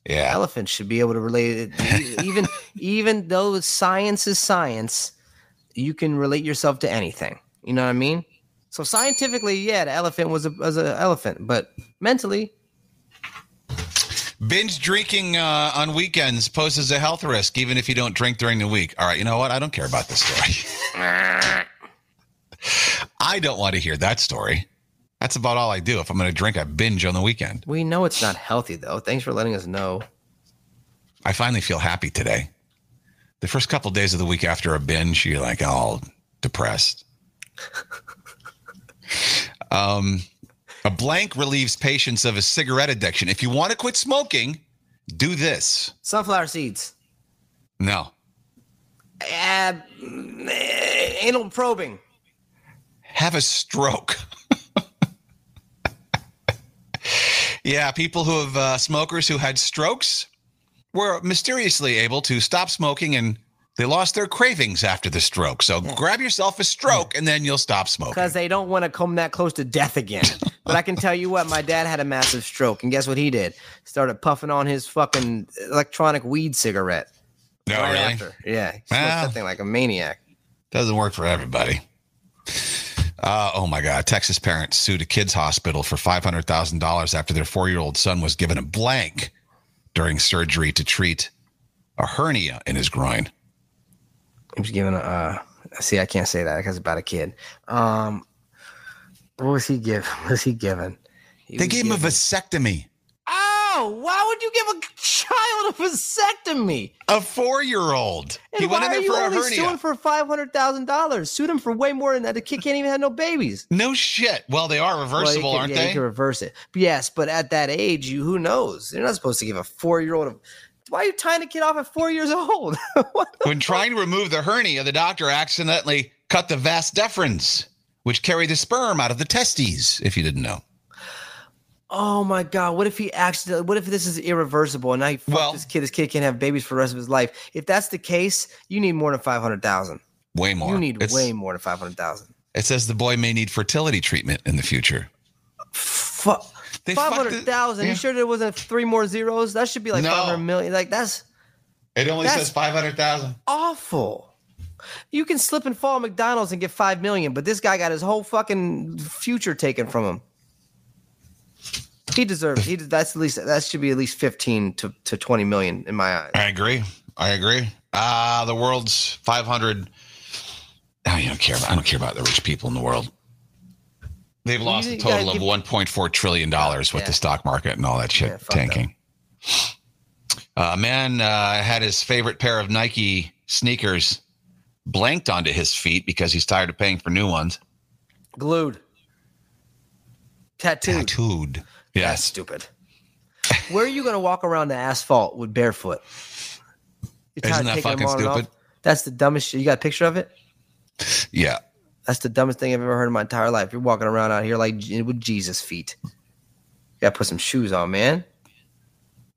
Yeah. elephants should be able to relate it. even, even though science is science, you can relate yourself to anything. You know what I mean? So scientifically, yeah, the elephant was a was an elephant, but mentally, Binge drinking uh, on weekends poses a health risk, even if you don't drink during the week. All right, you know what? I don't care about this story. (laughs) I don't want to hear that story. That's about all I do. If I'm going to drink, I binge on the weekend. we know it's not healthy though. Thanks for letting us know. I finally feel happy today. The first couple days of the week after a binge, you're like all depressed. (laughs) um, a blank relieves patients of a cigarette addiction. If you want to quit smoking, do this. Sunflower seeds. No, Uh, anal probing. have a stroke. (laughs) yeah, people who have uh, smokers who had strokes were mysteriously able to stop smoking and they lost their cravings after the stroke. So grab yourself a stroke and then you'll stop smoking. Because they don't want to come that close to death again. (laughs) but I can tell you what, my dad had a massive stroke, and guess what he did? Started puffing on his fucking electronic weed cigarette. No, right really? after. Yeah. He smoked Wow. that thing like a maniac. Doesn't work for everybody. Uh, oh my God. Texas parents sued a kids' hospital for $500,000 after their four year old son was given a blank during surgery to treat a hernia in his groin. He was given a. Uh, see, I can't say that because it's about a kid. Um, what was he give? (laughs) What was he given? He They gave him a vasectomy. No, why would you give a child a vasectomy? A four-year-old. And He why went in are there you for a only hernia. suing for five hundred thousand dollars? Sued him for way more than that. The kid can't even have no babies. no shit. Well, they are Well, reversible, can- aren't yeah, You they? can reverse it. But yes, but at that age, you who knows? You're not supposed to give a four year old. Why are you tying a kid off at four years old? (laughs) When trying to remove the hernia, the doctor accidentally cut the vas deferens, which carry the sperm out of the testes. If you didn't know. Oh my god! What if he accidentally? What if this is irreversible and I he fucked Well- this kid? This kid can't have babies for the rest of his life. If that's the case, you need more than five hundred thousand. Way more. You need It's- way more than five hundred thousand. It says the boy may need fertility treatment in the future. Fuck. Five hundred thousand. yeah. You sure there wasn't three more zeros? That should be like No. five hundred million. Like that's It only That's- says five hundred thousand. awful. You can slip and fall at McDonald's and get five million, but this guy got his whole fucking future taken from him. He deserves. He that's at least that should be at least fifteen to, to twenty million in my eyes. I agree. I agree. Ah, the world's five hundred. I don't care about. I don't care about the rich people in the world. They've lost you- a total of one point four trillion dollars with Yeah. the stock market and all that shit Yeah, tanking. Uh, A man uh, had his favorite pair of Nike sneakers blanked onto his feet because he's tired of paying for new ones. Glued, tattooed. Tattooed. That's stupid. (laughs) Where are you going to walk around the asphalt with barefoot? You're Isn't that fucking on and off? stupid? That's the dumbest shit. You got a picture of it? Yeah. That's the dumbest thing I've ever heard in my entire life. You're walking around out here like with Jesus feet. You got to put some shoes on, man.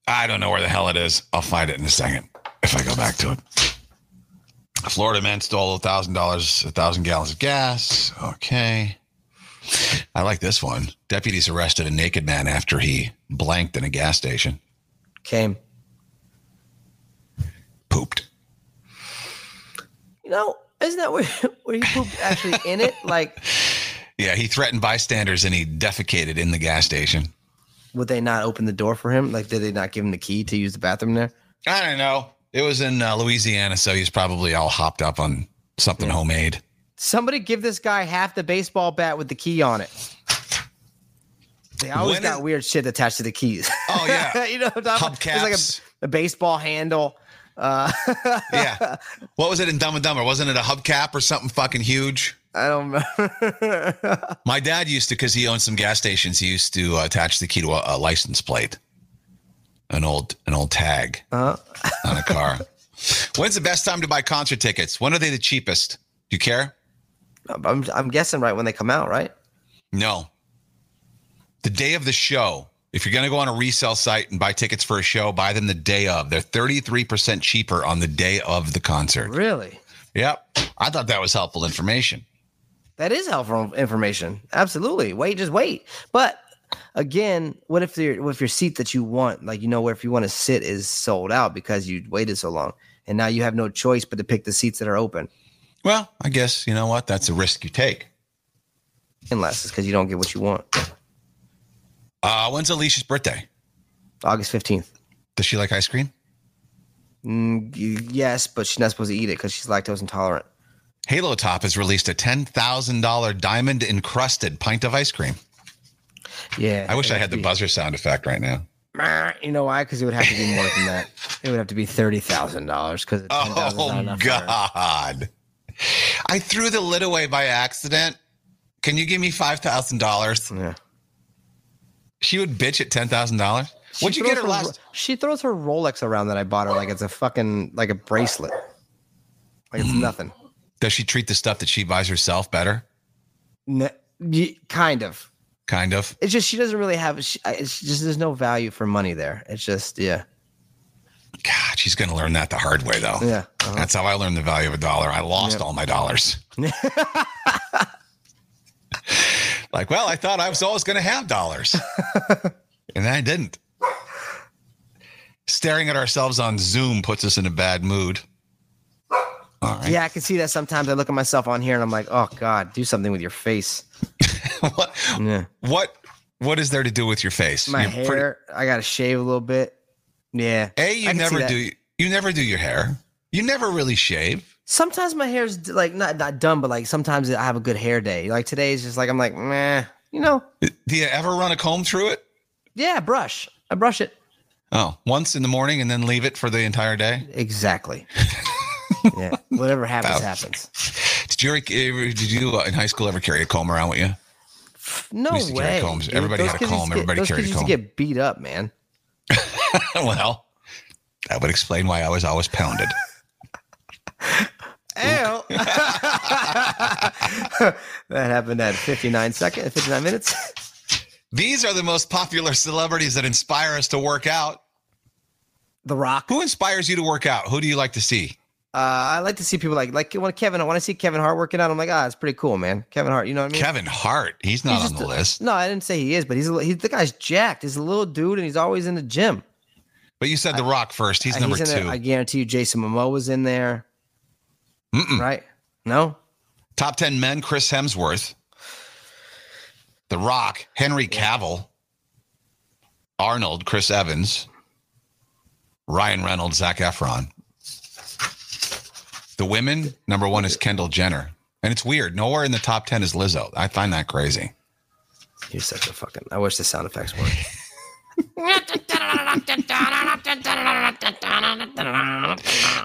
I don't know where the hell it is. I'll find it in a second if I go back to it. A Florida man stole a thousand dollars, a thousand gallons of gas. Okay. I like this one. Deputies arrested a naked man after he blanked in a gas station. Came. Pooped. You know, isn't that where, (laughs) where you poop actually in it? Like, (laughs) Yeah, he threatened bystanders and he defecated in the gas station. would they not open the door for him? Like, did they not give him the key to use the bathroom there? I don't know. It was in uh, Louisiana, so he's probably all hopped up on something homemade. Somebody give this guy half the baseball bat with the key on it. They always When got is- weird shit attached to the keys. Oh, yeah. (laughs) you know, what I'm talking about? It's like Hubcaps. a, a baseball handle. Uh, (laughs) Yeah. What was it in Dumb and Dumber? Wasn't it a hubcap or something fucking huge? I don't remember. (laughs) My dad used to, because he owned some gas stations, he used to uh, attach the key to a, a license plate, an old an old tag Uh-huh. on a car. When's the best time to buy concert tickets? When are they the cheapest? Do you care? I'm, I'm guessing right when they come out, right? No. The day of the show. If you're going to go on a resale site and buy tickets for a show, buy them the day of. They're 33% cheaper on the day of the concert. Really? Yep. I thought that was helpful information. That is helpful information. Absolutely. Wait, just wait. But again, what if your what if your seat that you want, like you know, where if you want to sit is sold out because you waited so long, and now you have no choice but to pick the seats that are open, Well, I guess, you know what? That's a risk you take. unless it's because you don't get what you want. Uh, when's Alicia's birthday? August fifteenth. Does she like ice cream? Mm, yes, but she's not supposed to eat it because she's lactose intolerant. Halo Top has released a $10,000 diamond encrusted pint of ice cream. Yeah. I wish I had the buzzer sound effect right now. You know why? Because it would have to be more than that. (laughs) It would have to be thirty thousand dollars. Because Oh, God. I threw the lid away by accident. Can you give me $5,000? Yeah. She would bitch at $10,000. What'd She you get throws her last? She throws her Rolex around that I bought her like it's a fucking like a bracelet. Like it's hmm. nothing. Does she treat the stuff that she buys herself better? N- y- kind of. Kind of. It's just she doesn't really have. She, it's just there's no value for money there. It's just yeah, God, she's going to learn that the hard way, though. yeah. uh-huh. That's how I learned the value of a dollar. I lost all my dollars. (laughs) like, well, I thought I was always going to have dollars, (laughs) and I didn't. Staring at ourselves on Zoom puts us in a bad mood. All right. Yeah, I can see that sometimes. I look at myself on here and I'm like, oh god, do something with your face. (laughs) what, Yeah, what what is there to do with your face? my You're hair. pretty- I gotta shave a little bit. Yeah. a, you never do you never do your hair. You never really shave. Sometimes my hair's like not not done, but like sometimes I have a good hair day. Like today is just like I'm like, meh. You know, Do you ever run a comb through it? yeah, brush. I brush it. Oh, once in the morning and then leave it for the entire day. Exactly. (laughs) yeah. Whatever happens, happens. Did you ever, did you uh, in high school ever carry a comb around with you? No We used to way. combs. Everybody Those had a comb. get- Everybody carried a used to get beat up, man. (laughs) well, that would explain why I was always pounded. (laughs) That happened at 59 seconds, 59 minutes. These are the most popular celebrities that inspire us to work out. The Rock. Who inspires you to work out? Who do you like to see? Uh, I like to see people like like when Kevin. When I see Kevin Hart working out, I'm like, ah, it's pretty cool, man. Kevin Hart. You know what I mean? Kevin Hart. He's not He's on just the list. No, I didn't say he is, but he's a, he's the guy's jacked. He's a little dude, and he's always in the gym. But you said The Rock first. He's Uh, number there- two. I guarantee you, Jason Momoa was in there, Mm-mm. right? No, Top 10 men, Chris Hemsworth, The Rock, Henry Cavill, Arnold, Chris Evans, Ryan Reynolds, Zac Efron. The women, number one is Kendall Jenner. And it's weird. Nowhere in the top 10 is Lizzo. I find that crazy. you're such a fucking. I wish the sound effects worked.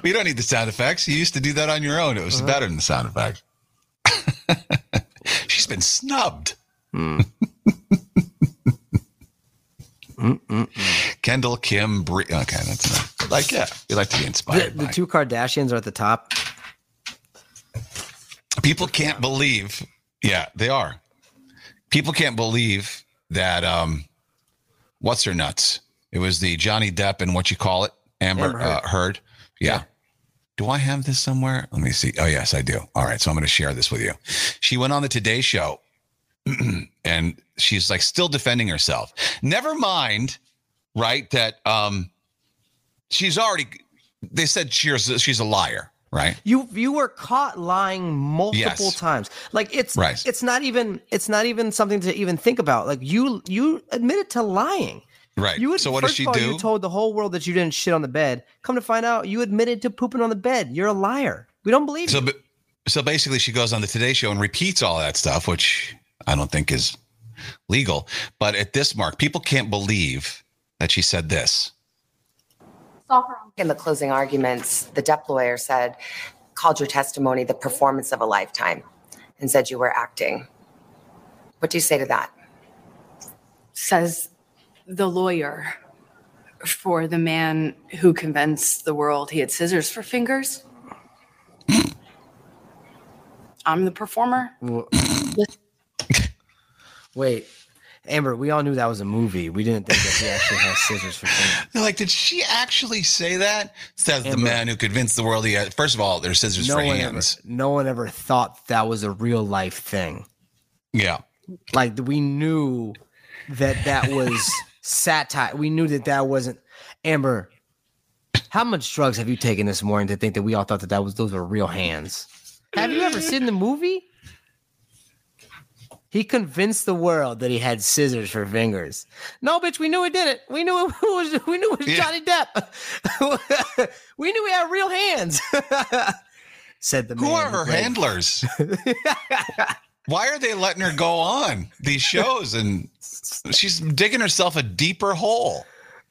We don't need the sound effects. You used to do that on your own. It was better than the sound effects. (laughs) She's been snubbed. (laughs) Kendall, Kim, Brie. Okay, that's not, like, yeah, we like to be inspired. the by. two Kardashians are at the top. People can't believe. Yeah, they are. People can't believe that. Um, what's her nuts? It was the Johnny Depp and what you call it, Amber, Amber Heard. Uh, Heard. Yeah. Do I have this somewhere? Let me see. Oh yes, I do. All right, so I'm going to share this with you. She went on the Today Show, (clears throat) and she's like still defending herself. Never mind, right? That um, she's already. They said she's she's a liar, right? You you were caught lying multiple Yes. times. Like it's Right. it's not even it's not even something to even think about. Like you you admitted to lying. Right. You would, so what does she all, do? You told the whole world that you didn't shit on the bed. Come to find out, you admitted to pooping on the bed. You're a liar. We don't believe So, you. ba- so basically, she goes on the Today Show and repeats all that stuff, which I don't think is legal. But at this mark, people can't believe that she said this. In the closing arguments, the Depp lawyer said, called your testimony the performance of a lifetime and said you were acting. What do you say to that? says the lawyer for the man who convinced the world he had scissors for fingers. I'm the performer. (laughs) Wait, Amber, we all knew that was a movie. We didn't think that he actually has scissors for fingers. (laughs) They're like, did she actually say that? Says the Amber. man who convinced the world he had. First of all, there's scissors No for one hands. ever, no one ever thought that was a real life thing. Yeah. Like we knew that that was (laughs) satire. We knew that that wasn't Amber. How much drugs have you taken this morning to think that we all thought that that was those were real hands? Have you ever seen the movie? He convinced the world that he had scissors for fingers. No, bitch, we knew he did it. We knew it (laughs) was we knew it was Yeah. Johnny Depp. (laughs) we knew he had real hands. (laughs) Said the Who man are her handlers? Why are they letting her go on these shows? And she's digging herself a deeper hole.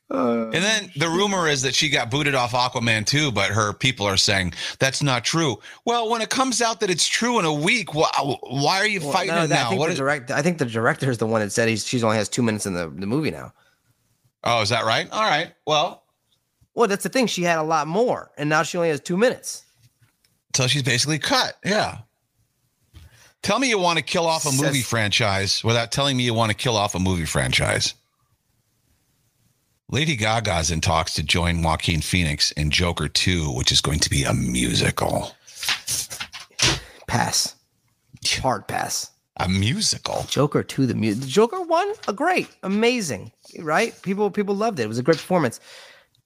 Uh, and then the rumor is that she got booted off Aquaman too, but her people are saying that's not true. Well, when it comes out that it's true in a week, why, why are you Well, fighting no, it that- I now? think What the is, direct, I think the director is the one that said he's she's only has two minutes in the, the movie now. oh, is that right? All right. Well, Well, that's the thing. She had a lot more, and now she only has two minutes. so she's basically cut. Yeah. Tell me you want to kill off a movie franchise without telling me you want to kill off a movie franchise. Lady Gaga's in talks to join Joaquin Phoenix in Joker 2, which is going to be a musical. Pass. Hard pass. A musical. Joker two, the music. Joker one, a great, amazing, right? People people loved it. It was a great performance.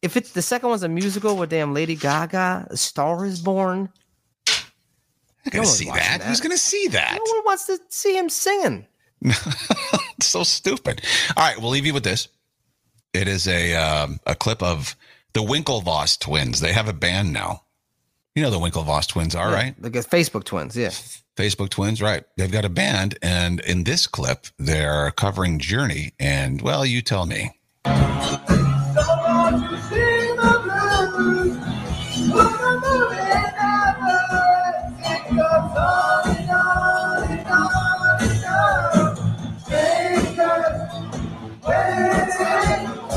If it's the second one's a musical with damn Lady Gaga, A Star is Born. One's to see that. that. Who's going to see that? No one wants to see him singing. (laughs) So stupid. All right, we'll leave you with this. It is a um, a clip of the Winklevoss twins. They have a band now. You know the Winklevoss twins are, right? Like Facebook twins, yeah. Facebook twins, right? They've got a band, and in this clip, they're covering Journey. And well, you tell me.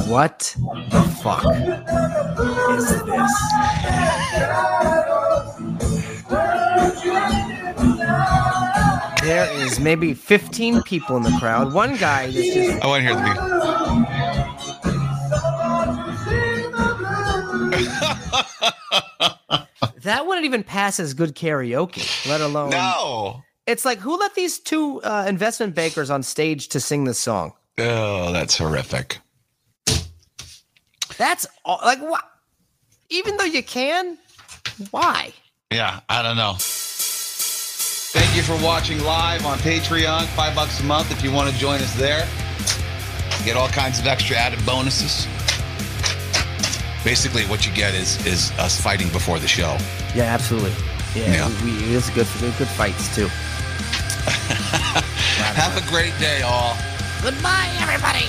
What the fuck is this? There is maybe 15 people in the crowd. One guy that's just I want to hear the beat. (laughs) that wouldn't even pass as good karaoke, let alone. No. It's like who let these two uh, investment bankers on stage to sing this song? Oh, that's horrific. That's all, like what? Even though you can, why? Yeah, I don't know. Thank you for watching live on Patreon. Five bucks a month if you want to join us there. Get all kinds of extra added bonuses. Basically, what you get is is us fighting before the show. Yeah, absolutely. Yeah, Yeah. We, we, it's good for good fights too. (laughs) Have a great day, all. Goodbye, everybody.